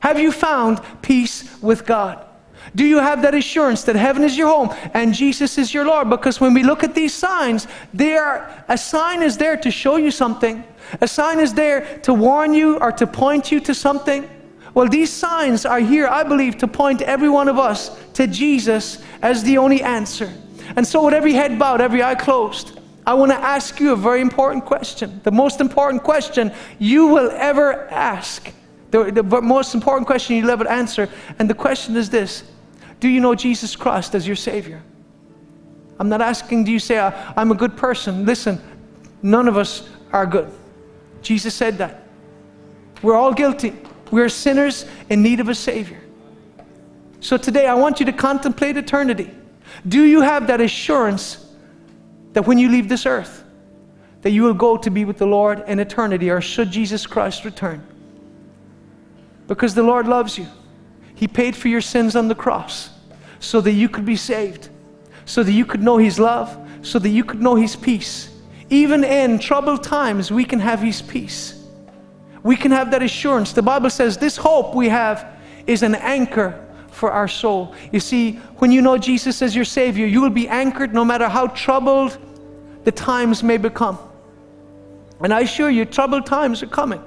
Speaker 1: Have you found peace with God? Do you have that assurance that heaven is your home and Jesus is your Lord? Because when we look at these signs, they are, a sign is there to show you something. A sign is there to warn you or to point you to something. Well, these signs are here, I believe, to point every one of us to Jesus as the only answer. And so, with every head bowed, every eye closed, I want to ask you a very important question. The most important question you will ever ask. The, the most important question you'll ever answer. And the question is this Do you know Jesus Christ as your Savior? I'm not asking, do you say, I'm a good person? Listen, none of us are good. Jesus said that. We're all guilty. We are sinners in need of a Savior. So today, I want you to contemplate eternity. Do you have that assurance that when you leave this earth, that you will go to be with the Lord in eternity, or should Jesus Christ return? Because the Lord loves you. He paid for your sins on the cross so that you could be saved, so that you could know His love, so that you could know His peace. Even in troubled times, we can have His peace we can have that assurance. The Bible says this hope we have is an anchor for our soul. You see, when you know Jesus as your Savior, you will be anchored no matter how troubled the times may become. And I assure you, troubled times are coming.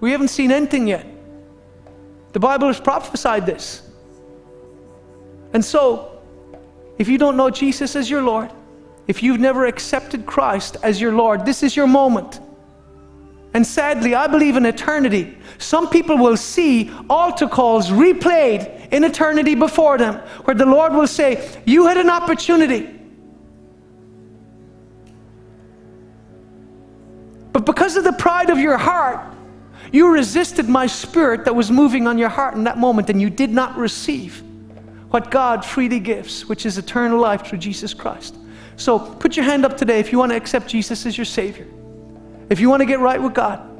Speaker 1: We haven't seen anything yet. The Bible has prophesied this. And so, if you don't know Jesus as your Lord, if you've never accepted Christ as your Lord, this is your moment. And sadly, I believe in eternity. Some people will see altar calls replayed in eternity before them, where the Lord will say, You had an opportunity. But because of the pride of your heart, you resisted my spirit that was moving on your heart in that moment, and you did not receive what God freely gives, which is eternal life through Jesus Christ. So put your hand up today if you want to accept Jesus as your Savior. If you want to get right with God,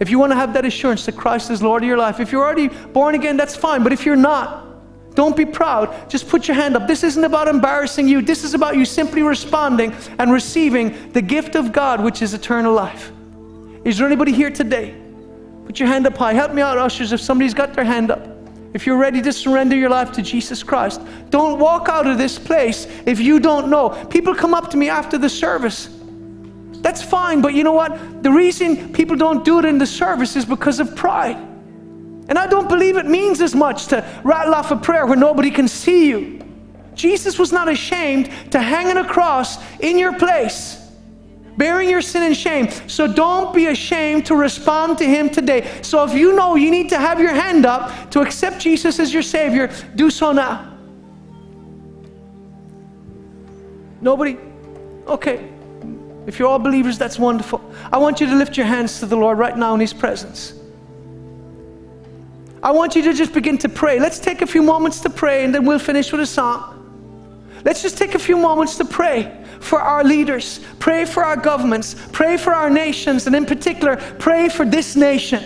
Speaker 1: if you want to have that assurance that Christ is Lord of your life, if you're already born again, that's fine. But if you're not, don't be proud. Just put your hand up. This isn't about embarrassing you. This is about you simply responding and receiving the gift of God, which is eternal life. Is there anybody here today? Put your hand up high. Help me out, ushers, if somebody's got their hand up. If you're ready to surrender your life to Jesus Christ, don't walk out of this place if you don't know. People come up to me after the service that's fine, but you know what? The reason people don't do it in the service is because of pride. And I don't believe it means as much to rattle off a prayer where nobody can see you. Jesus was not ashamed to hang on a cross in your place, bearing your sin and shame. So don't be ashamed to respond to Him today. So if you know you need to have your hand up to accept Jesus as your Savior, do so now. Nobody? Okay. If you're all believers, that's wonderful. I want you to lift your hands to the Lord right now in His presence. I want you to just begin to pray. Let's take a few moments to pray and then we'll finish with a song. Let's just take a few moments to pray for our leaders, pray for our governments, pray for our nations, and in particular, pray for this nation.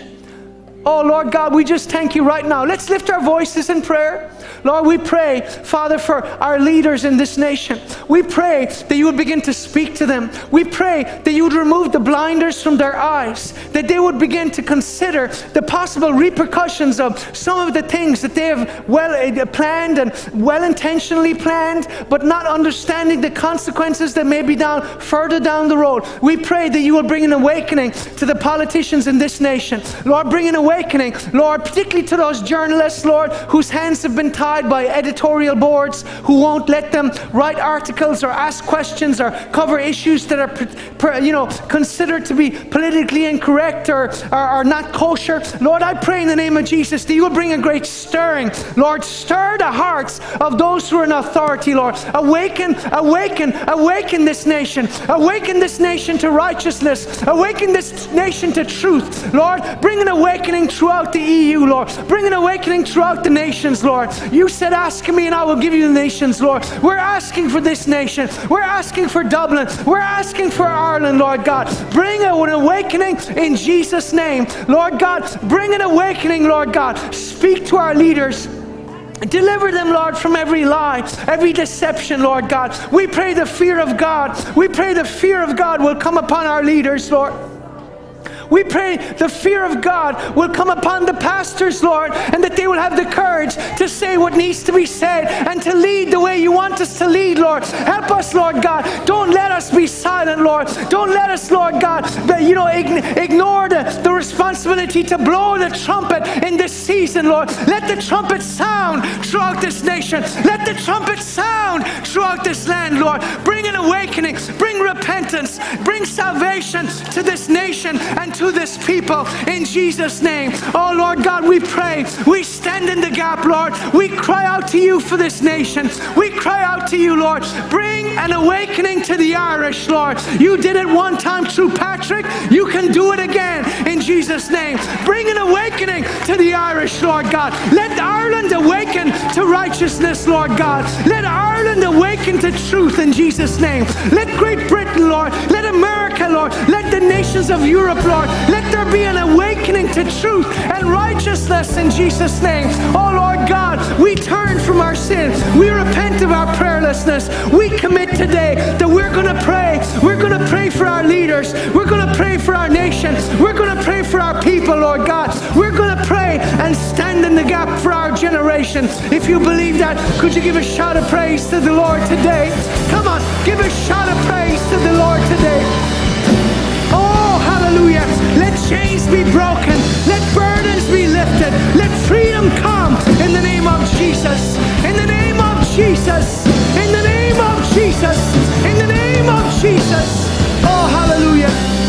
Speaker 1: Oh, Lord God, we just thank you right now. Let's lift our voices in prayer. Lord, we pray, Father, for our leaders in this nation. We pray that you would begin to speak to them. We pray that you would remove the blinders from their eyes, that they would begin to consider the possible repercussions of some of the things that they have well uh, planned and well intentionally planned, but not understanding the consequences that may be down further down the road. We pray that you will bring an awakening to the politicians in this nation. Lord, bring an awakening, Lord, particularly to those journalists, Lord, whose hands have been tied by editorial boards who won't let them write articles or ask questions or cover issues that are, you know, considered to be politically incorrect or, or not kosher. Lord, I pray in the name of Jesus that you will bring a great stirring. Lord, stir the hearts of those who are in authority, Lord. Awaken, awaken, awaken this nation. Awaken this nation to righteousness. Awaken this nation to truth. Lord, bring an awakening throughout the EU, Lord. Bring an awakening throughout the nations, Lord. You said, Ask me and I will give you the nations, Lord. We're asking for this nation. We're asking for Dublin. We're asking for Ireland, Lord God. Bring an awakening in Jesus' name. Lord God, bring an awakening, Lord God. Speak to our leaders. Deliver them, Lord, from every lie, every deception, Lord God. We pray the fear of God. We pray the fear of God will come upon our leaders, Lord. We pray the fear of God will come upon the pastors, Lord, and that they will have the courage to say what needs to be said and to lead the way you want us to lead, Lord. Help us, Lord God. Don't let us be silent, Lord. Don't let us, Lord God, you know, ignore the, the responsibility to blow the trumpet in this season, Lord. Let the trumpet sound throughout this nation. Let the trumpet sound throughout this land, Lord. Bring an awakening, bring repentance, bring salvation to this nation and to this people in Jesus' name. Oh Lord God, we pray. We stand in the gap, Lord. We cry out to you for this nation. We cry out to you, Lord. Bring an awakening to the Irish, Lord. You did it one time through Patrick. You can do it again in Jesus' name. Bring an awakening to the Irish, Lord God. Let Ireland awaken to righteousness, Lord God. Let Ireland awaken to truth in Jesus' name. Let Great Britain, Lord. Let America, Lord. Let the nations of Europe, Lord. Let there be an awakening to truth and righteousness in Jesus' name. Oh Lord God, we turn from our sin. We repent of our prayerlessness. We commit today that we're going to pray. We're going to pray for our leaders. We're going to pray for our nation. We're going to pray for our people, Lord God. We're going to pray and stand in the gap for our generation. If you believe that, could you give a shout of praise to the Lord today? Come on, give a shout of praise to the Lord today chains be broken. Let burdens be lifted. Let freedom come in the name of Jesus. In the name of Jesus. In the name of Jesus. In the name of Jesus. Oh, hallelujah.